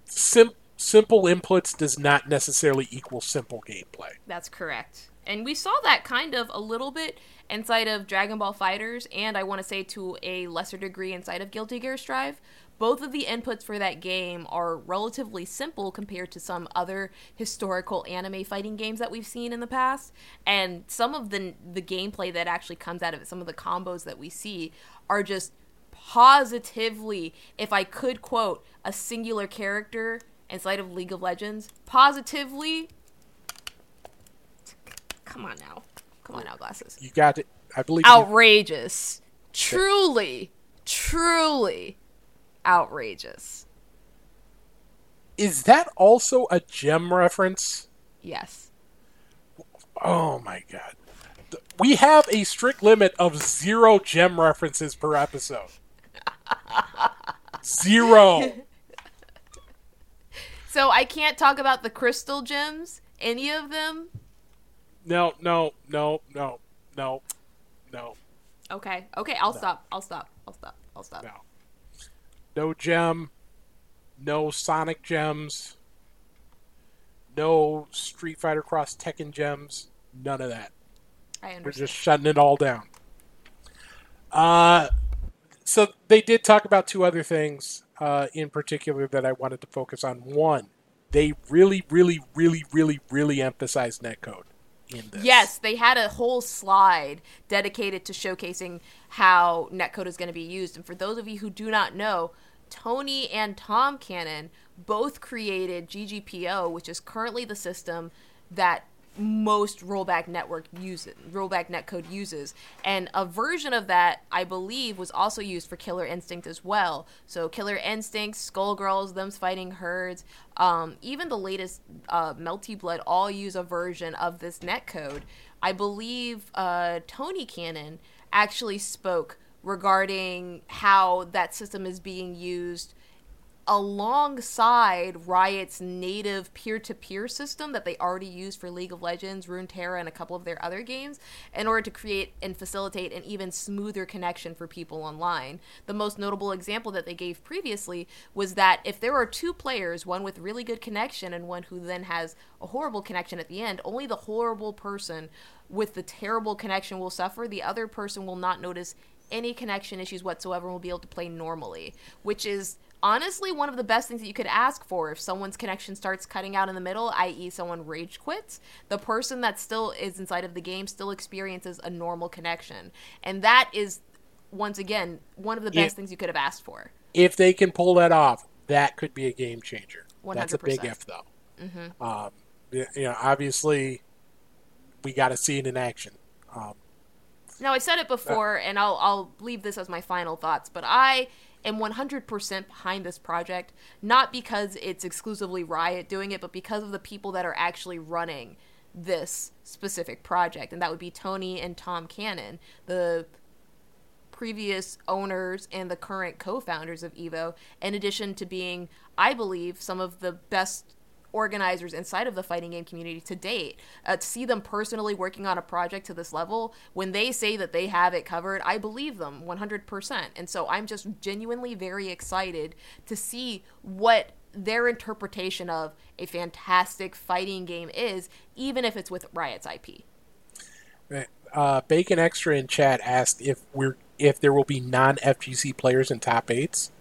sim simple inputs does not necessarily equal simple gameplay. That's correct. And we saw that kind of a little bit inside of Dragon Ball FighterZ, and I want to say to a lesser degree inside of Guilty Gear Strive. Both of the inputs for that game are relatively simple compared to some other historical anime fighting games that we've seen in the past, and some of the the gameplay that actually comes out of it, some of the combos that we see are just positively, if I could quote a singular character inside of League of Legends, positively Come on now. Come on now, glasses. You got it. I believe. you- Outrageous. Truly, truly outrageous. Is that also a gem reference? Yes. Oh my god. We have a strict limit of zero gem references per episode. Zero. So I can't talk about the crystal gems, any of them. No, no, no, no, no, no, Okay. Okay, I'll stop. I'll stop. I'll stop. I'll stop. no. No gem. No Sonic gems. No Street Fighter Cross Tekken gems. None of that. I understand. We're just shutting it all down. Uh, so they did talk about two other things uh, in particular that I wanted to focus on. One, they really, really, really, really, really emphasized netcode in this. Yes, they had a whole slide dedicated to showcasing how netcode is going to be used. And for those of you who do not know, Tony and Tom Cannon both created GGPO, which is currently the system that most rollback network uses rollback netcode uses. And a version of that i believe was also used for killer instinct as well. So killer instinct skullgirls them's fighting herds um, even the latest uh, melty blood all use a version of this netcode. I believe uh, tony cannon actually spoke regarding how that system is being used alongside Riot's native peer-to-peer system that they already use for League of Legends, Runeterra, and a couple of their other games, in order to create and facilitate an even smoother connection for people online. The most notable example that they gave previously was that if there are two players, one with really good connection and one who then has a horrible connection at the end, only the horrible person with the terrible connection will suffer. The other person will not notice any connection issues whatsoever and will be able to play normally, which is honestly one of the best things that you could ask for if someone's connection starts cutting out in the middle i.e someone rage quits the person that still is inside of the game still experiences a normal connection and that is once again one of the best things you could have asked for If they can pull that off, that could be a game changer. That's a big 100%. if, though. Um, you know, obviously, we got to see it in action. Um, Now I said it before, and I'll I'll leave this as my final thoughts. But I am 100% behind this project, not because it's exclusively Riot doing it, but because of the people that are actually running this specific project, and that would be Tony and Tom Cannon, the previous owners and the current co-founders of Evo, in addition to being, I believe, some of the best organizers inside of the fighting game community to date. Uh, to see them personally working on a project to this level, when they say that they have it covered, I believe them 100%. And so I'm just genuinely very excited to see what their interpretation of a fantastic fighting game is, even if it's with Riot's IP. uh, Bacon Extra in chat asked if we're if there will be non FGC players in top eights.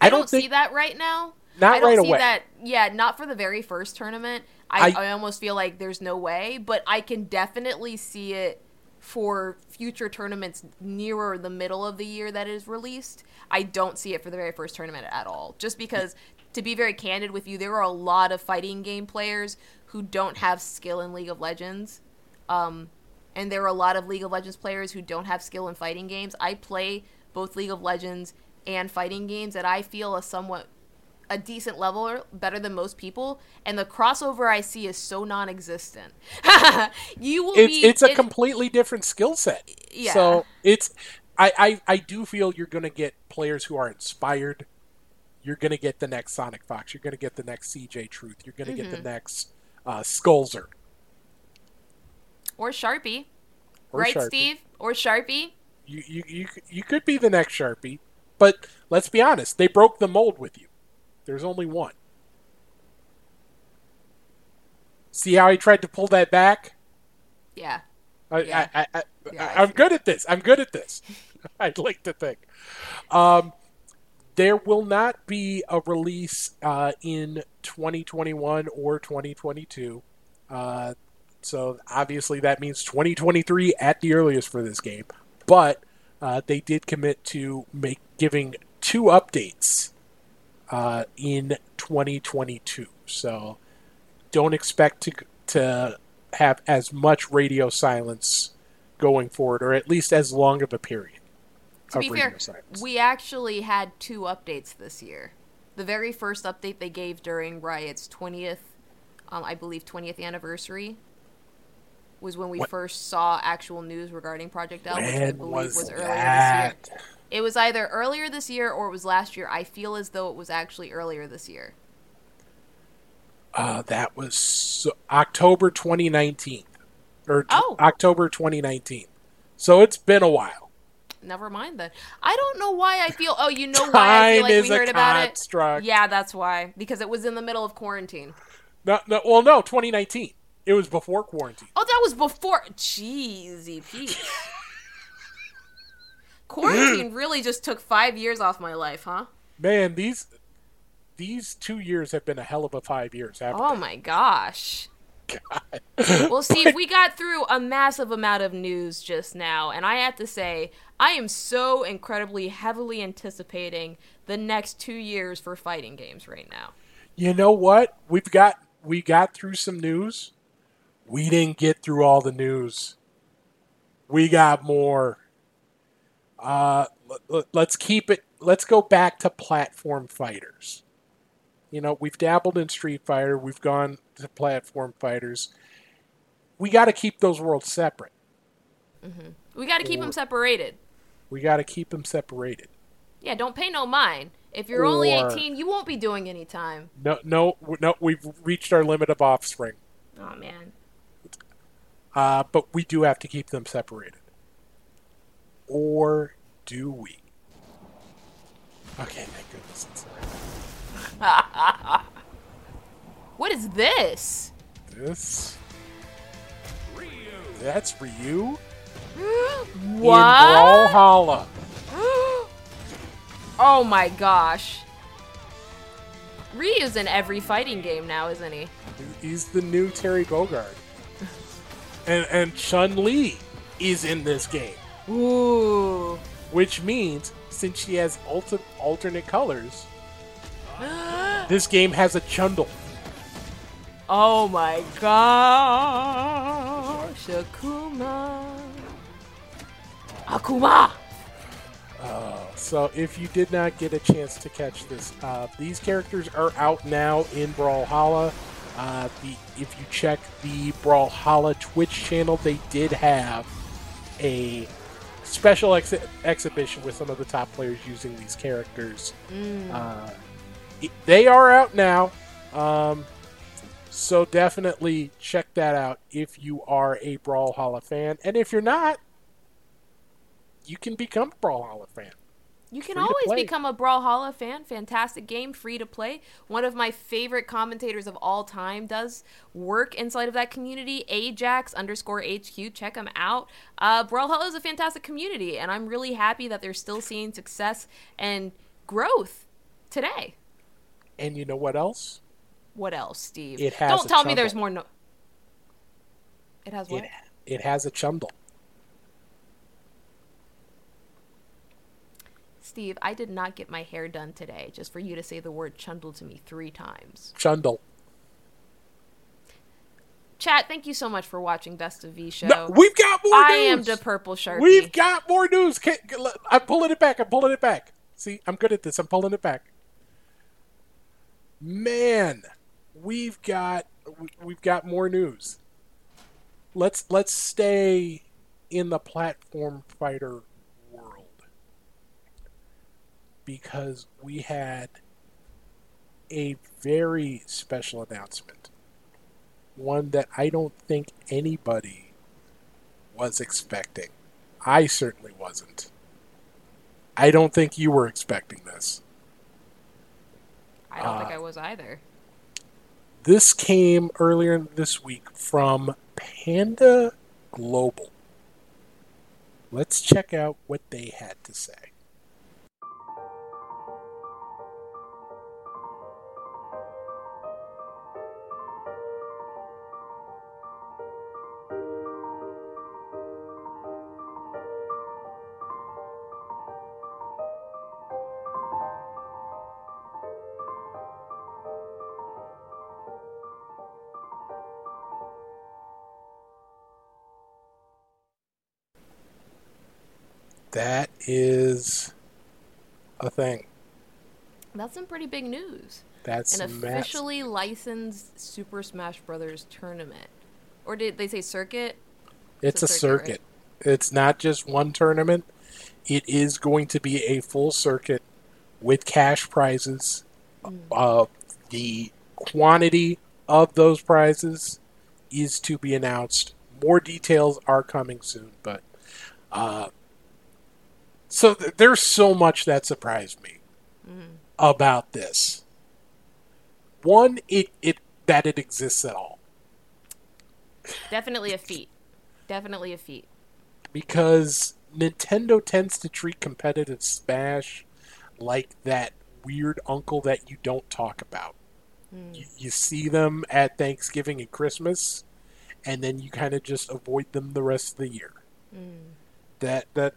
I, I don't, don't think see that right now. Not I don't right see away. that. Yeah, not for the very first tournament. I, I- I almost feel like there's no way, but I can definitely see it for future tournaments nearer the middle of the year that is released. I don't see it for the very first tournament at all. Just because, to be very candid with you, there are a lot of fighting game players who don't have skill in League of Legends. Um, and there are a lot of League of Legends players who don't have skill in fighting games. I play both League of Legends and fighting games that I feel a somewhat a decent level or better than most people, and the crossover I see is so non-existent. you will it's be it's a it- completely different skill set. Yeah. So it's I, I I do feel you're going to get players who are inspired. You're going to get the next Sonic Fox. You're going to get the next CJ Truth. You're going to get Mm-hmm. the next uh, Skullzer. or Sharpie, Or right, Sharpie. Steve? Or Sharpie? You, you you you could be the next Sharpie, but let's be honest. They broke the mold with you. There's only one. See how he tried to pull that back? Yeah. I, Yeah. I, I, I, Yeah, I am good at this. I'm good at this. I'd like to think. Um, there will not be a release uh, in 2021 or 2022. Uh, so obviously that means 2023 at the earliest for this game. But uh, they did commit to make giving two updates uh, in 2022. So don't expect to to have as much radio silence going forward, or at least as long of a period. To of be radio fair, silence. we actually had two updates this year. The very first update they gave during Riot's 20th, um, I believe 20th anniversary, was when we What- first saw actual news regarding Project L, which I believe was, was, earlier this year. It was either earlier this year or it was last year. I feel as though it was actually earlier this year. Uh, that was so- October 2019, or t- Oh. October 2019. So it's been a while. Never mind then. I don't know why I feel. Oh, you know why I feel like is we a heard about construct. it? Yeah, that's why. Because it was in the middle of quarantine. No, no, well, no, 2019. It was before quarantine. Oh, that was before. Jeezy Pete. Quarantine really just took five years off my life, huh? Man, these these two years have been a hell of a five years. Haven't Oh my gosh. Well, Steve, we got through a massive amount of news just now, and I have to say, I am so incredibly heavily anticipating the next two years for fighting games right now. You know what? We've got we got through some news. We didn't get through all the news. We got more. Uh, let, let's keep it. Let's go back to platform fighters. You know, we've dabbled in Street Fighter. We've gone to platform fighters. We got to keep those worlds separate. We got to keep them separated. We got to keep them separated. Yeah, don't pay no mind. If you're only 18, you won't be doing any time. No, no, no. We've reached our limit of offspring. Oh man. Uh, but we do have to keep them separated. Or do we? Okay, thank goodness. It's What is this? this. That's Ryu in What? Brawlhalla. oh my gosh. Ryu's in every fighting game now, isn't he? He's the new Terry Bogard. And and Chun Li is in this game, Ooh. which means since she has alter, alternate colors, this game has a Chundle. Oh my gosh. Akuma. Akuma! So if you did not get a chance to catch this, uh, these characters are out now in Brawlhalla. Uh, the if you check the Brawlhalla Twitch channel, they did have a special ex- exhibition with some of the top players using these characters. Uh, they are out now, um, so definitely check that out if you are a Brawlhalla fan, and if you're not, you can become a Brawlhalla fan. You can Free always become a Brawlhalla fan. Fantastic game, free to play. One of my favorite commentators of all time does work inside of that community. Ajax underscore HQ. Check him out. Uh, Brawlhalla is a fantastic community, and I'm really happy that they're still seeing success and growth today. And you know what else? What else, Steve? It has Don't tell me there's more. No. It has what? It it has a chundle. Steve, I did not get my hair done today just for you to say the word chundle to me three times. Chundle. Chat, thank you so much for watching Best of V Show. No, we've got more I news. am the purple sharpie. We've got more news. I'm pulling it back. I'm pulling it back. See, I'm good at this. I'm pulling it back. Man, we've got we- we've got more news. Let's let's stay in the platform fighter because we had a very special announcement. One that I don't think anybody was expecting. I certainly wasn't. I don't think you were expecting this. I don't Uh, think I was either. This came earlier this week from Panda Global. Let's check out what they had to say. That is a thing. That's some pretty big news. That's An mass- officially licensed Super Smash Brothers tournament. Or did they say circuit? It's a It's a circuit, circuit. It's not just one tournament. It is going to be a full circuit with cash prizes. Uh, the quantity of those prizes is to be announced. More details are coming soon, but uh, so th- there's so much that surprised me mm-hmm. about this. One, it, it that it exists at all. Definitely a feat. Definitely a feat. because Nintendo tends to treat competitive Smash like that weird uncle that you don't talk about. Mm. You, you see them at Thanksgiving and Christmas, and then you kind of just avoid them the rest of the year. Mm. That that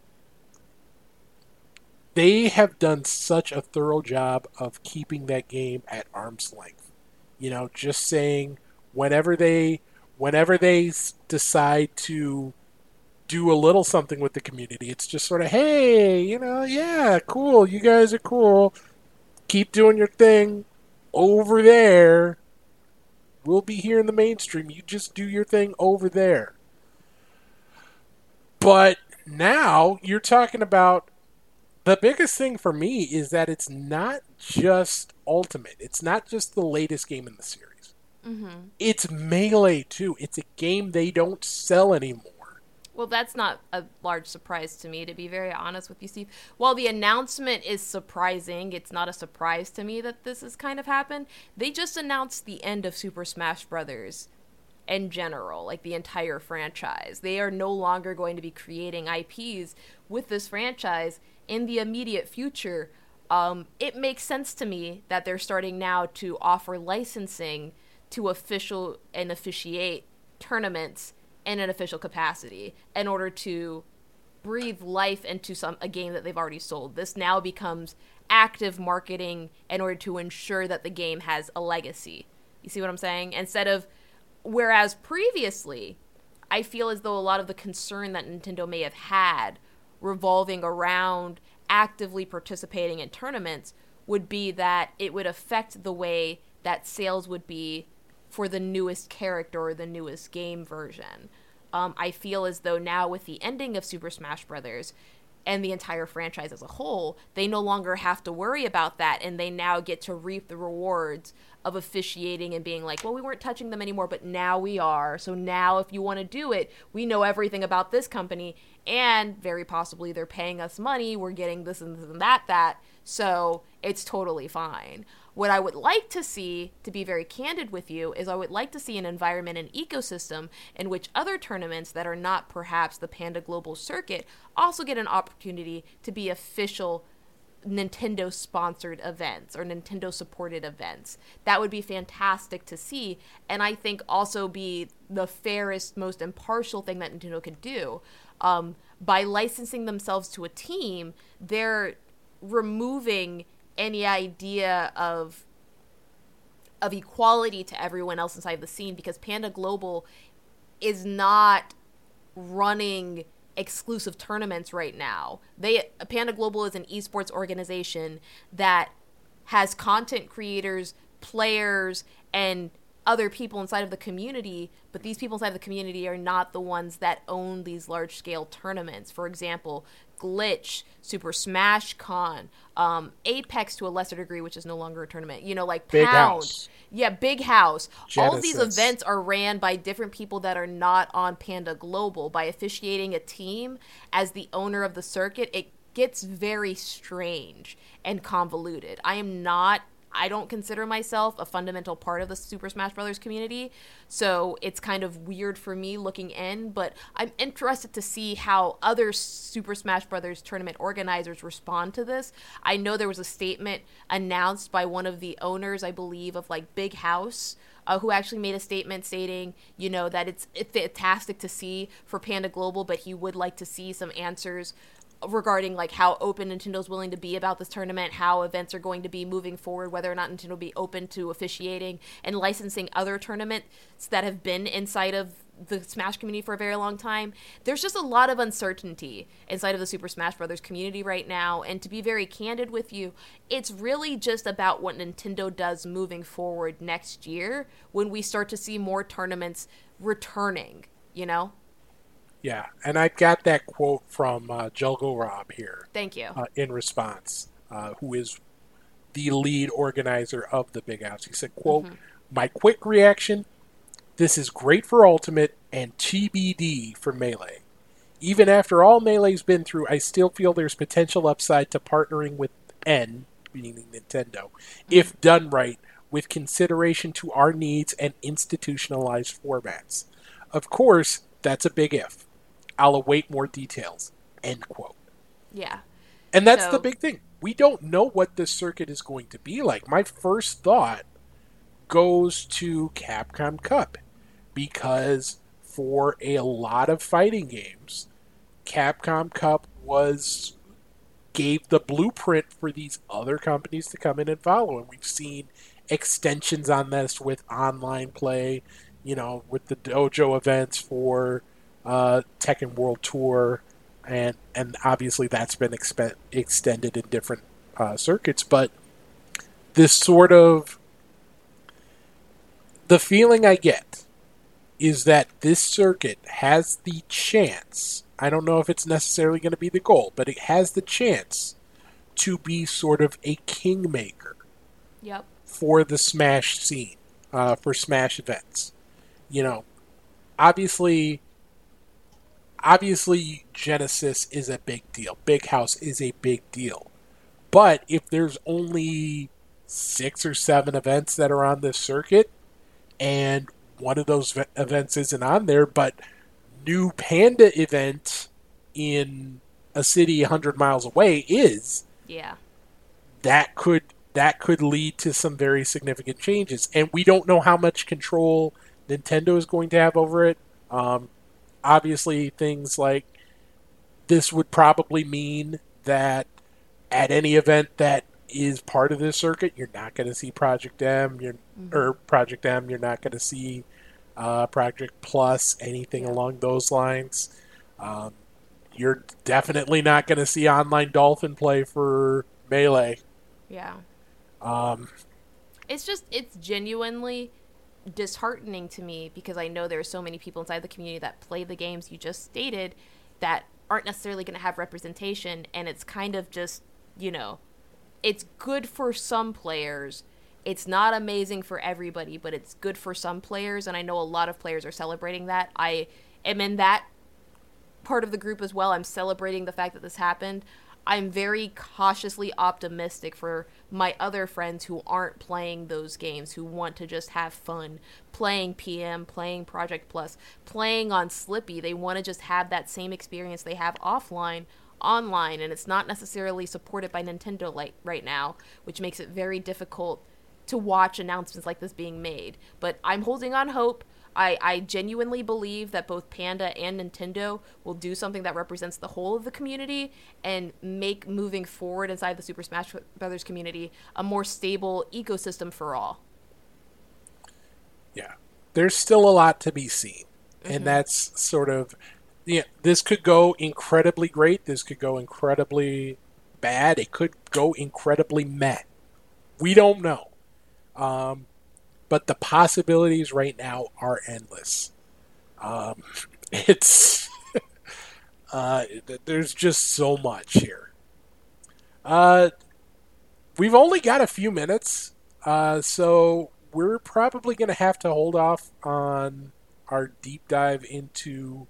they have done such a thorough job of keeping that game at arm's length. You know, just saying whenever they whenever they decide to do a little something with the community. It's just sort of, hey, you know, yeah, cool. You guys are cool. Keep doing your thing over there. We'll be here in the mainstream. You just do your thing over there. But now you're talking about the biggest thing for me is that it's not just Ultimate. It's not just the latest game in the series. Mm-hmm. It's Melee too. It's a game they don't sell anymore. Well, that's not a large surprise to me, to be very honest with you, Steve. While the announcement is surprising, it's not a surprise to me that this has kind of happened. They just announced the end of Super Smash Brothers in general, like the entire franchise. They are no longer going to be creating IPs with this franchise in the immediate future. Um, it makes sense to me that they're starting now to offer licensing to official and officiate tournaments in an official capacity in order to breathe life into some a game that they've already sold. This now becomes active marketing in order to ensure that the game has a legacy. You see what I'm saying? Instead of whereas previously I feel as though a lot of the concern that Nintendo may have had revolving around actively participating in tournaments would be that it would affect the way that sales would be for the newest character or the newest game version. Um, I feel as though now with the ending of Super Smash Brothers and the entire franchise as a whole, they no longer have to worry about that, and they now get to reap the rewards of officiating and being like, well, we weren't touching them anymore, but now we are. So now, if you want to do it, we know everything about this company, and very possibly they're paying us money. We're getting this and this and that, that. So it's totally fine. What I would like to see, to be very candid with you, is I would like to see an environment and ecosystem in which other tournaments that are not perhaps the Panda Global Circuit also get an opportunity to be official Nintendo sponsored events or Nintendo supported events. That would be fantastic to see, and I think also be the fairest, most impartial thing that Nintendo could do. Um, by licensing themselves to a team, they're removing any idea of of equality to everyone else inside the scene because Panda Global is not running exclusive tournaments right now. They Panda Global is an esports organization that has content creators, players, and other people inside of the community, but these people inside of the community are not the ones that own these large scale tournaments. For example, Glitch, Super Smash Con, um, Apex to a lesser degree, which is no longer a tournament. You know, like Big Pound. House. Yeah, Big House. All of these events are ran by different people that are not on Panda Global. By officiating a team as the owner of the circuit, it gets very strange and convoluted. I am not I don't consider myself a fundamental part of the Super Smash Brothers community, so it's kind of weird for me looking in. But I'm interested to see how other Super Smash Brothers tournament organizers respond to this. I know there was a statement announced by one of the owners, I believe, of like Big House. Uh, who actually made a statement stating, you know, that it's, it's fantastic to see for Panda Global, but he would like to see some answers regarding like how open Nintendo's willing to be about this tournament, how events are going to be moving forward, whether or not Nintendo will be open to officiating and licensing other tournaments that have been inside of the Smash community for a very long time. There's just a lot of uncertainty inside of the Super Smash Brothers community right now, and to be very candid with you, it's really just about what Nintendo does moving forward next year when we start to see more tournaments returning, you know? Yeah, and I've got that quote from uh, Jelgo Rob here. Thank you. Uh, in response, uh, who is the lead organizer of the Big House. He said, "quote mm-hmm. My quick reaction: This is great for Ultimate and TBD for Melee. Even after all Melee's been through, I still feel there's potential upside to partnering with N, meaning Nintendo, if done right, with consideration to our needs and institutionalized formats. Of course, that's a big if." I'll await more details. End quote. Yeah. And that's so, the big thing. We don't know what this circuit is going to be like. My first thought goes to Capcom Cup because for a lot of fighting games, Capcom Cup was gave the blueprint for these other companies to come in and follow and we've seen extensions on this with online play, you know, with the dojo events for uh, Tekken World Tour, and and obviously that's been expe- extended in different uh, circuits. But this sort of the feeling I get is that this circuit has the chance. I don't know if it's necessarily going to be the goal, but it has the chance to be sort of a kingmaker. Yep. For the Smash scene, uh, for Smash events, you know, obviously obviously Genesis is a big deal. Big House is a big deal. But if there's only six or seven events that are on this circuit, and one of those events isn't on there, but new Panda event in a city 100 miles away is, yeah, that could that could lead to some very significant changes, and we don't know how much control Nintendo is going to have over it. Um, obviously things like this would probably mean that at any event that is part of this circuit, you're not going to see Project M, you're, mm-hmm. or Project M, you're not going to see uh, Project Plus, anything yeah. along those lines. Um, you're definitely not going to see online Dolphin play for Melee. Yeah. Um, it's just, it's genuinely disheartening to me because I know there are so many people inside the community that play the games you just stated that aren't necessarily going to have representation and it's kind of just, you know, it's good for some players. It's not amazing for everybody, but it's good for some players and I know a lot of players are celebrating that. I am in that part of the group as well. I'm celebrating the fact that this happened. I'm very cautiously optimistic for my other friends who aren't playing those games, who want to just have fun playing PM, playing Project Plus, playing on Slippi. They want to just have that same experience they have offline online, and it's not necessarily supported by Nintendo like right now, which makes it very difficult to watch announcements like this being made. But I'm holding on hope. I, I genuinely believe that both Panda and Nintendo will do something that represents the whole of the community and make moving forward inside the Super Smash Brothers community a more stable ecosystem for all. Yeah. There's still a lot to be seen. Mm-hmm. And that's sort of yeah, this could go incredibly great, this could go incredibly bad, it could go incredibly meh. We don't know. Um, but the possibilities right now are endless. Um, it's uh, there's just so much here. Uh, we've only got a few minutes, uh, so we're probably going to have to hold off on our deep dive into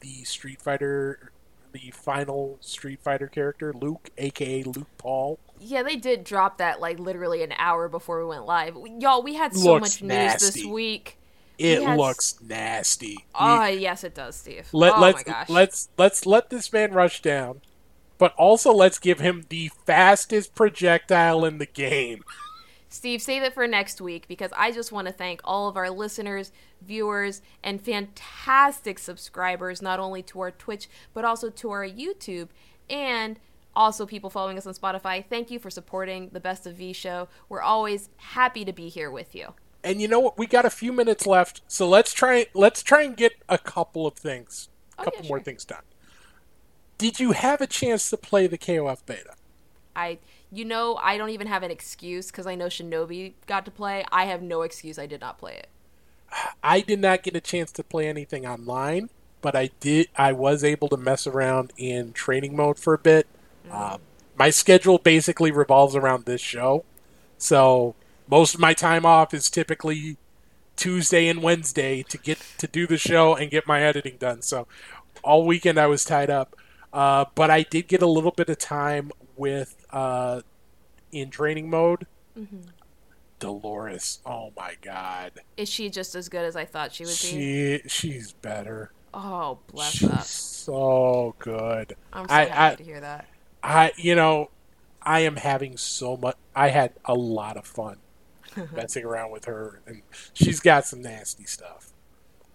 the Street Fighter, the final Street Fighter character, Luke, aka Luke Paul. Yeah, they did drop that like literally an hour before we went live. Y'all, we had so Looks much news this week. It We had looks nasty. Oh, yes, it does, Steve. Let, oh let's my gosh. let's let's let this man rush down, but also let's give him the fastest projectile in the game. Steve, save it for next week because I just want to thank all of our listeners, viewers, and fantastic subscribers, not only to our Twitch, but also to our YouTube and also people following us on Spotify. Thank you for supporting the Best of V show. We're always happy to be here with you. And you know what? We got a few minutes left, so let's try let's try and get a couple of things, a Oh, couple yeah, more sure. things done. Did you have a chance to play the KOF beta? I, you know, I don't even have an excuse because I know Shinobi got to play. I have no excuse I did not play it. I did not get a chance to play anything online, but I did. I was able to mess around in training mode for a bit. Uh, my schedule basically revolves around this show, so most of my time off is typically Tuesday and Wednesday to get to do the show and get my editing done. So all weekend I was tied up, uh, but I did get a little bit of time with uh, in training mode. Dolores, oh my god. Is she just as good as I thought she would be? She she's better. Oh, bless She's up. so good. I'm so I, happy I to hear that. I you know, I am having so much I had a lot of fun messing around with her and she's got some nasty stuff.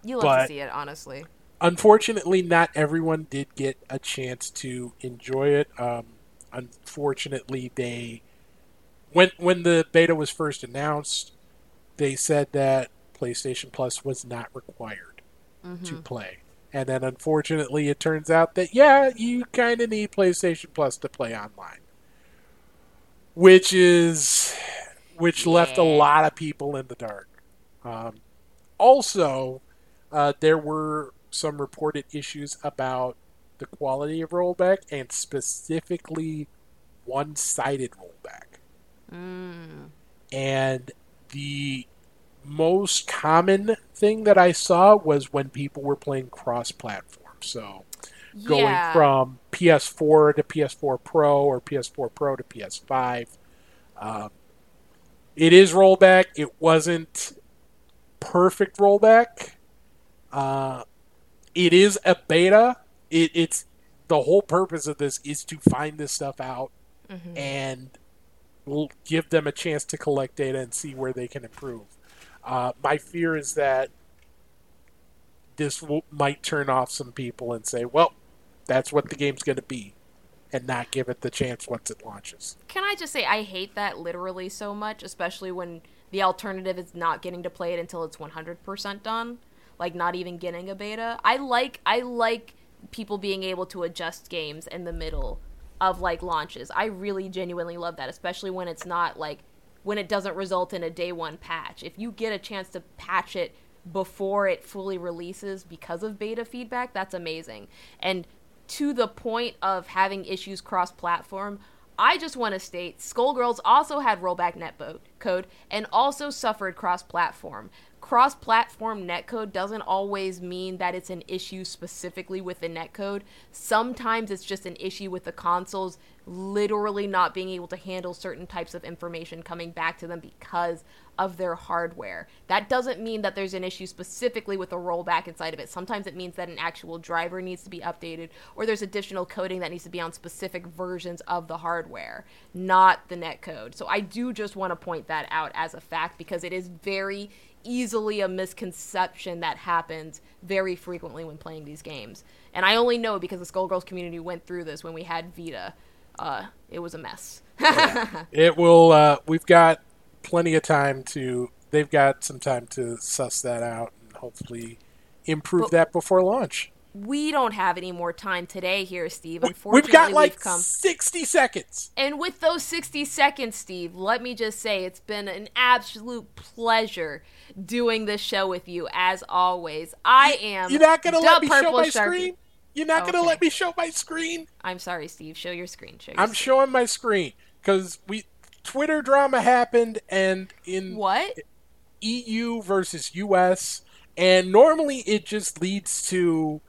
You love but- to see it, honestly. Unfortunately, not everyone did get a chance to enjoy it. Um, unfortunately, they when when the beta was first announced, they said that PlayStation Plus was not required to play. And then unfortunately, it turns out that yeah, you kind of need PlayStation Plus to play online, which is which left a lot of people in the dark. Um, also, uh, there were some reported issues about the quality of rollback and specifically one-sided rollback. And the most common thing that I saw was when people were playing cross-platform. So going yeah. from PS4 to PS4 Pro or PS4 Pro to PS5. Um, it is rollback. It wasn't perfect rollback. Uh, it is a beta. It, it's the whole purpose of this is to find this stuff out and give them a chance to collect data and see where they can improve. Uh, my fear is that this might turn off some people and say, "Well, that's what the game's going to be," and not give it the chance once it launches. Can I just say I hate that literally so much, especially when the alternative is not getting to play it until it's 100% done, like not even getting a beta. I like I like people being able to adjust games in the middle of like launches. I really genuinely love that, especially when it's not like when it doesn't result in a day one patch. If you get a chance to patch it before it fully releases because of beta feedback, that's amazing. And to the point of having issues cross platform, I just want to state Skullgirls also had rollback netbo- code and also suffered cross platform. Cross platform netcode doesn't always mean that it's an issue specifically with the netcode. Sometimes it's just an issue with the consoles literally not being able to handle certain types of information coming back to them because of their hardware. That doesn't mean that there's an issue specifically with the rollback inside of it. Sometimes it means that an actual driver needs to be updated or there's additional coding that needs to be on specific versions of the hardware, not the netcode. So I do just want to point that out as a fact because it is very easily a misconception that happens very frequently when playing these games. And I only know because the Skullgirls community went through this when we had Vita. Uh, it was a mess. It will. Uh, we've got plenty of time to. They've got some time to suss that out and hopefully improve But- that before launch. we don't have any more time today here, Steve. Unfortunately, we've got like we've come. sixty seconds. And with those 60 seconds, Steve, let me just say it's been an absolute pleasure doing this show with you as always. I am You're not gonna let me show my Sharpie. screen. You're not gonna Okay. let me show my screen. I'm sorry, Steve. Show your screen. Show your I'm screen. showing my screen because we Twitter drama happened and in What? EU versus US, and normally it just leads to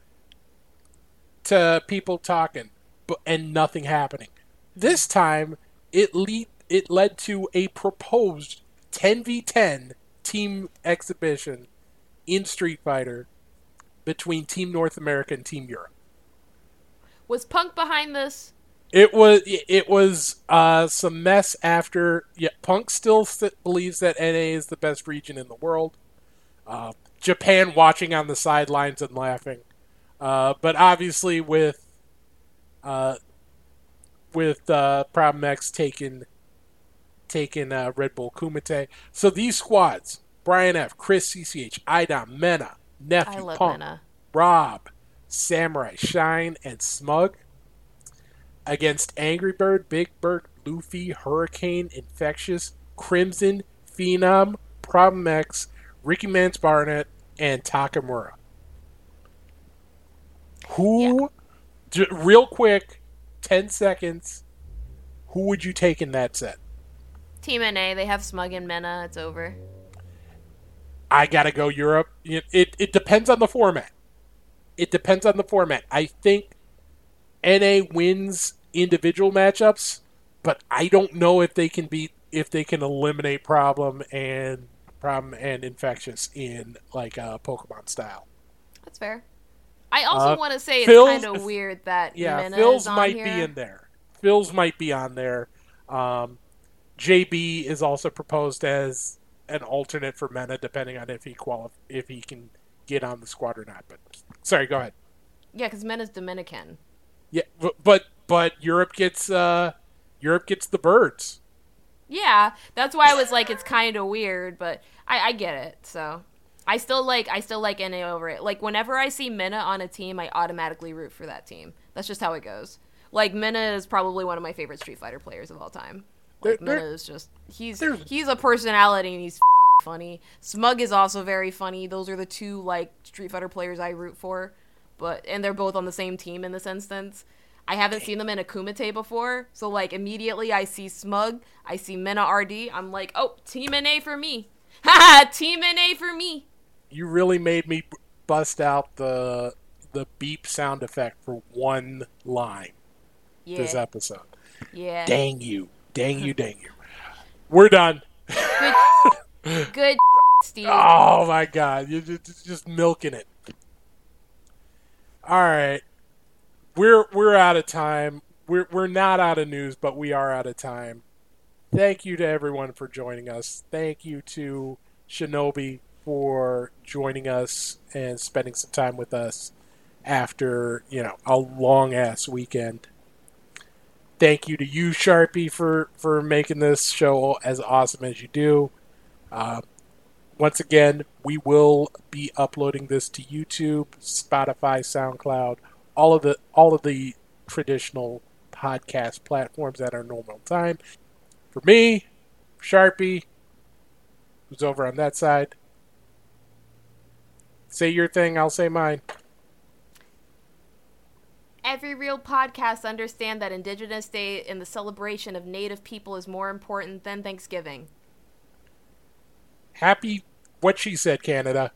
to people talking, but and nothing happening. This time, it lead it led to a proposed 10v10 team exhibition in Street Fighter between Team North America and Team Europe. Was Punk behind this? It was it was uh, some mess after. Yeah, Punk still believes that NA is the best region in the world. Uh, Japan watching on the sidelines and laughing, uh, but obviously with uh, with uh, Problem X taking taking uh, Red Bull Kumite. So these squads: Brian F, Chris CCH, Idom, Mena, Nephew, Punk, Mena. Rob, Samurai, Shine, and Smug against Angry Bird, Big Bird, Luffy, Hurricane, Infectious, Crimson, Phenom, Problem X, Ricky Mans Barnett, and Takamura. Who, j- real quick, 10 seconds, who would you take in that set? Team NA, they have Smug and Mena. It's over. I gotta go Europe. It, it, it depends on the format. It depends on the format. I think NA wins individual matchups, but I don't know if they can beat if they can eliminate problem and problem and infectious in like a Pokemon style. That's fair. I also Uh, want to say it's Phil's- kind of weird that Yeah, Mena Phil's is on might here. be in there. Phil's might be on there. Um, JB is also proposed as an alternate for Mena, depending on if he qualif- if he can get on the squad or not. But sorry, go ahead. Yeah, because Mena's Dominican. Yeah, but but, but Europe gets uh, Europe gets the birds. Yeah, that's why I was like, it's kind of weird, but I, I get it. So I still like I still like NA over it. Like whenever I see Mena on a team, I automatically root for that team. That's just how it goes. Like Mena is probably one of my favorite Street Fighter players of all time. Like Mena is just he's he's a personality and he's funny. Smug is also very funny. Those are the two like Street Fighter players I root for. But and they're both on the same team in this instance. I haven't seen them in a Kumite before, so like immediately I see Smug, I see Mena RD, I'm like, oh, Team NA for me. ha Team NA for me. You really made me bust out the the beep sound effect for one line Yeah, this episode. yeah. Dang you, dang you, dang you. We're done. Good, Steve. Oh my god, you're just, just milking it. All right, we're we're out of time. We're we're not out of news, but we are out of time. Thank you to everyone for joining us. Thank you to Shinobi for joining us and spending some time with us after you know a long ass weekend. Thank you to you, Sharpie, for for making this show as awesome as you do. Uh, once again, we will be uploading this to YouTube, Spotify, SoundCloud, all of the all of the traditional podcast platforms at our normal time. For me, Sharpie, who's over on that side. Say your thing, I'll say mine. Every real podcast understand that Indigenous Day and the celebration of Native people is more important than Thanksgiving. Happy what she said, Canada.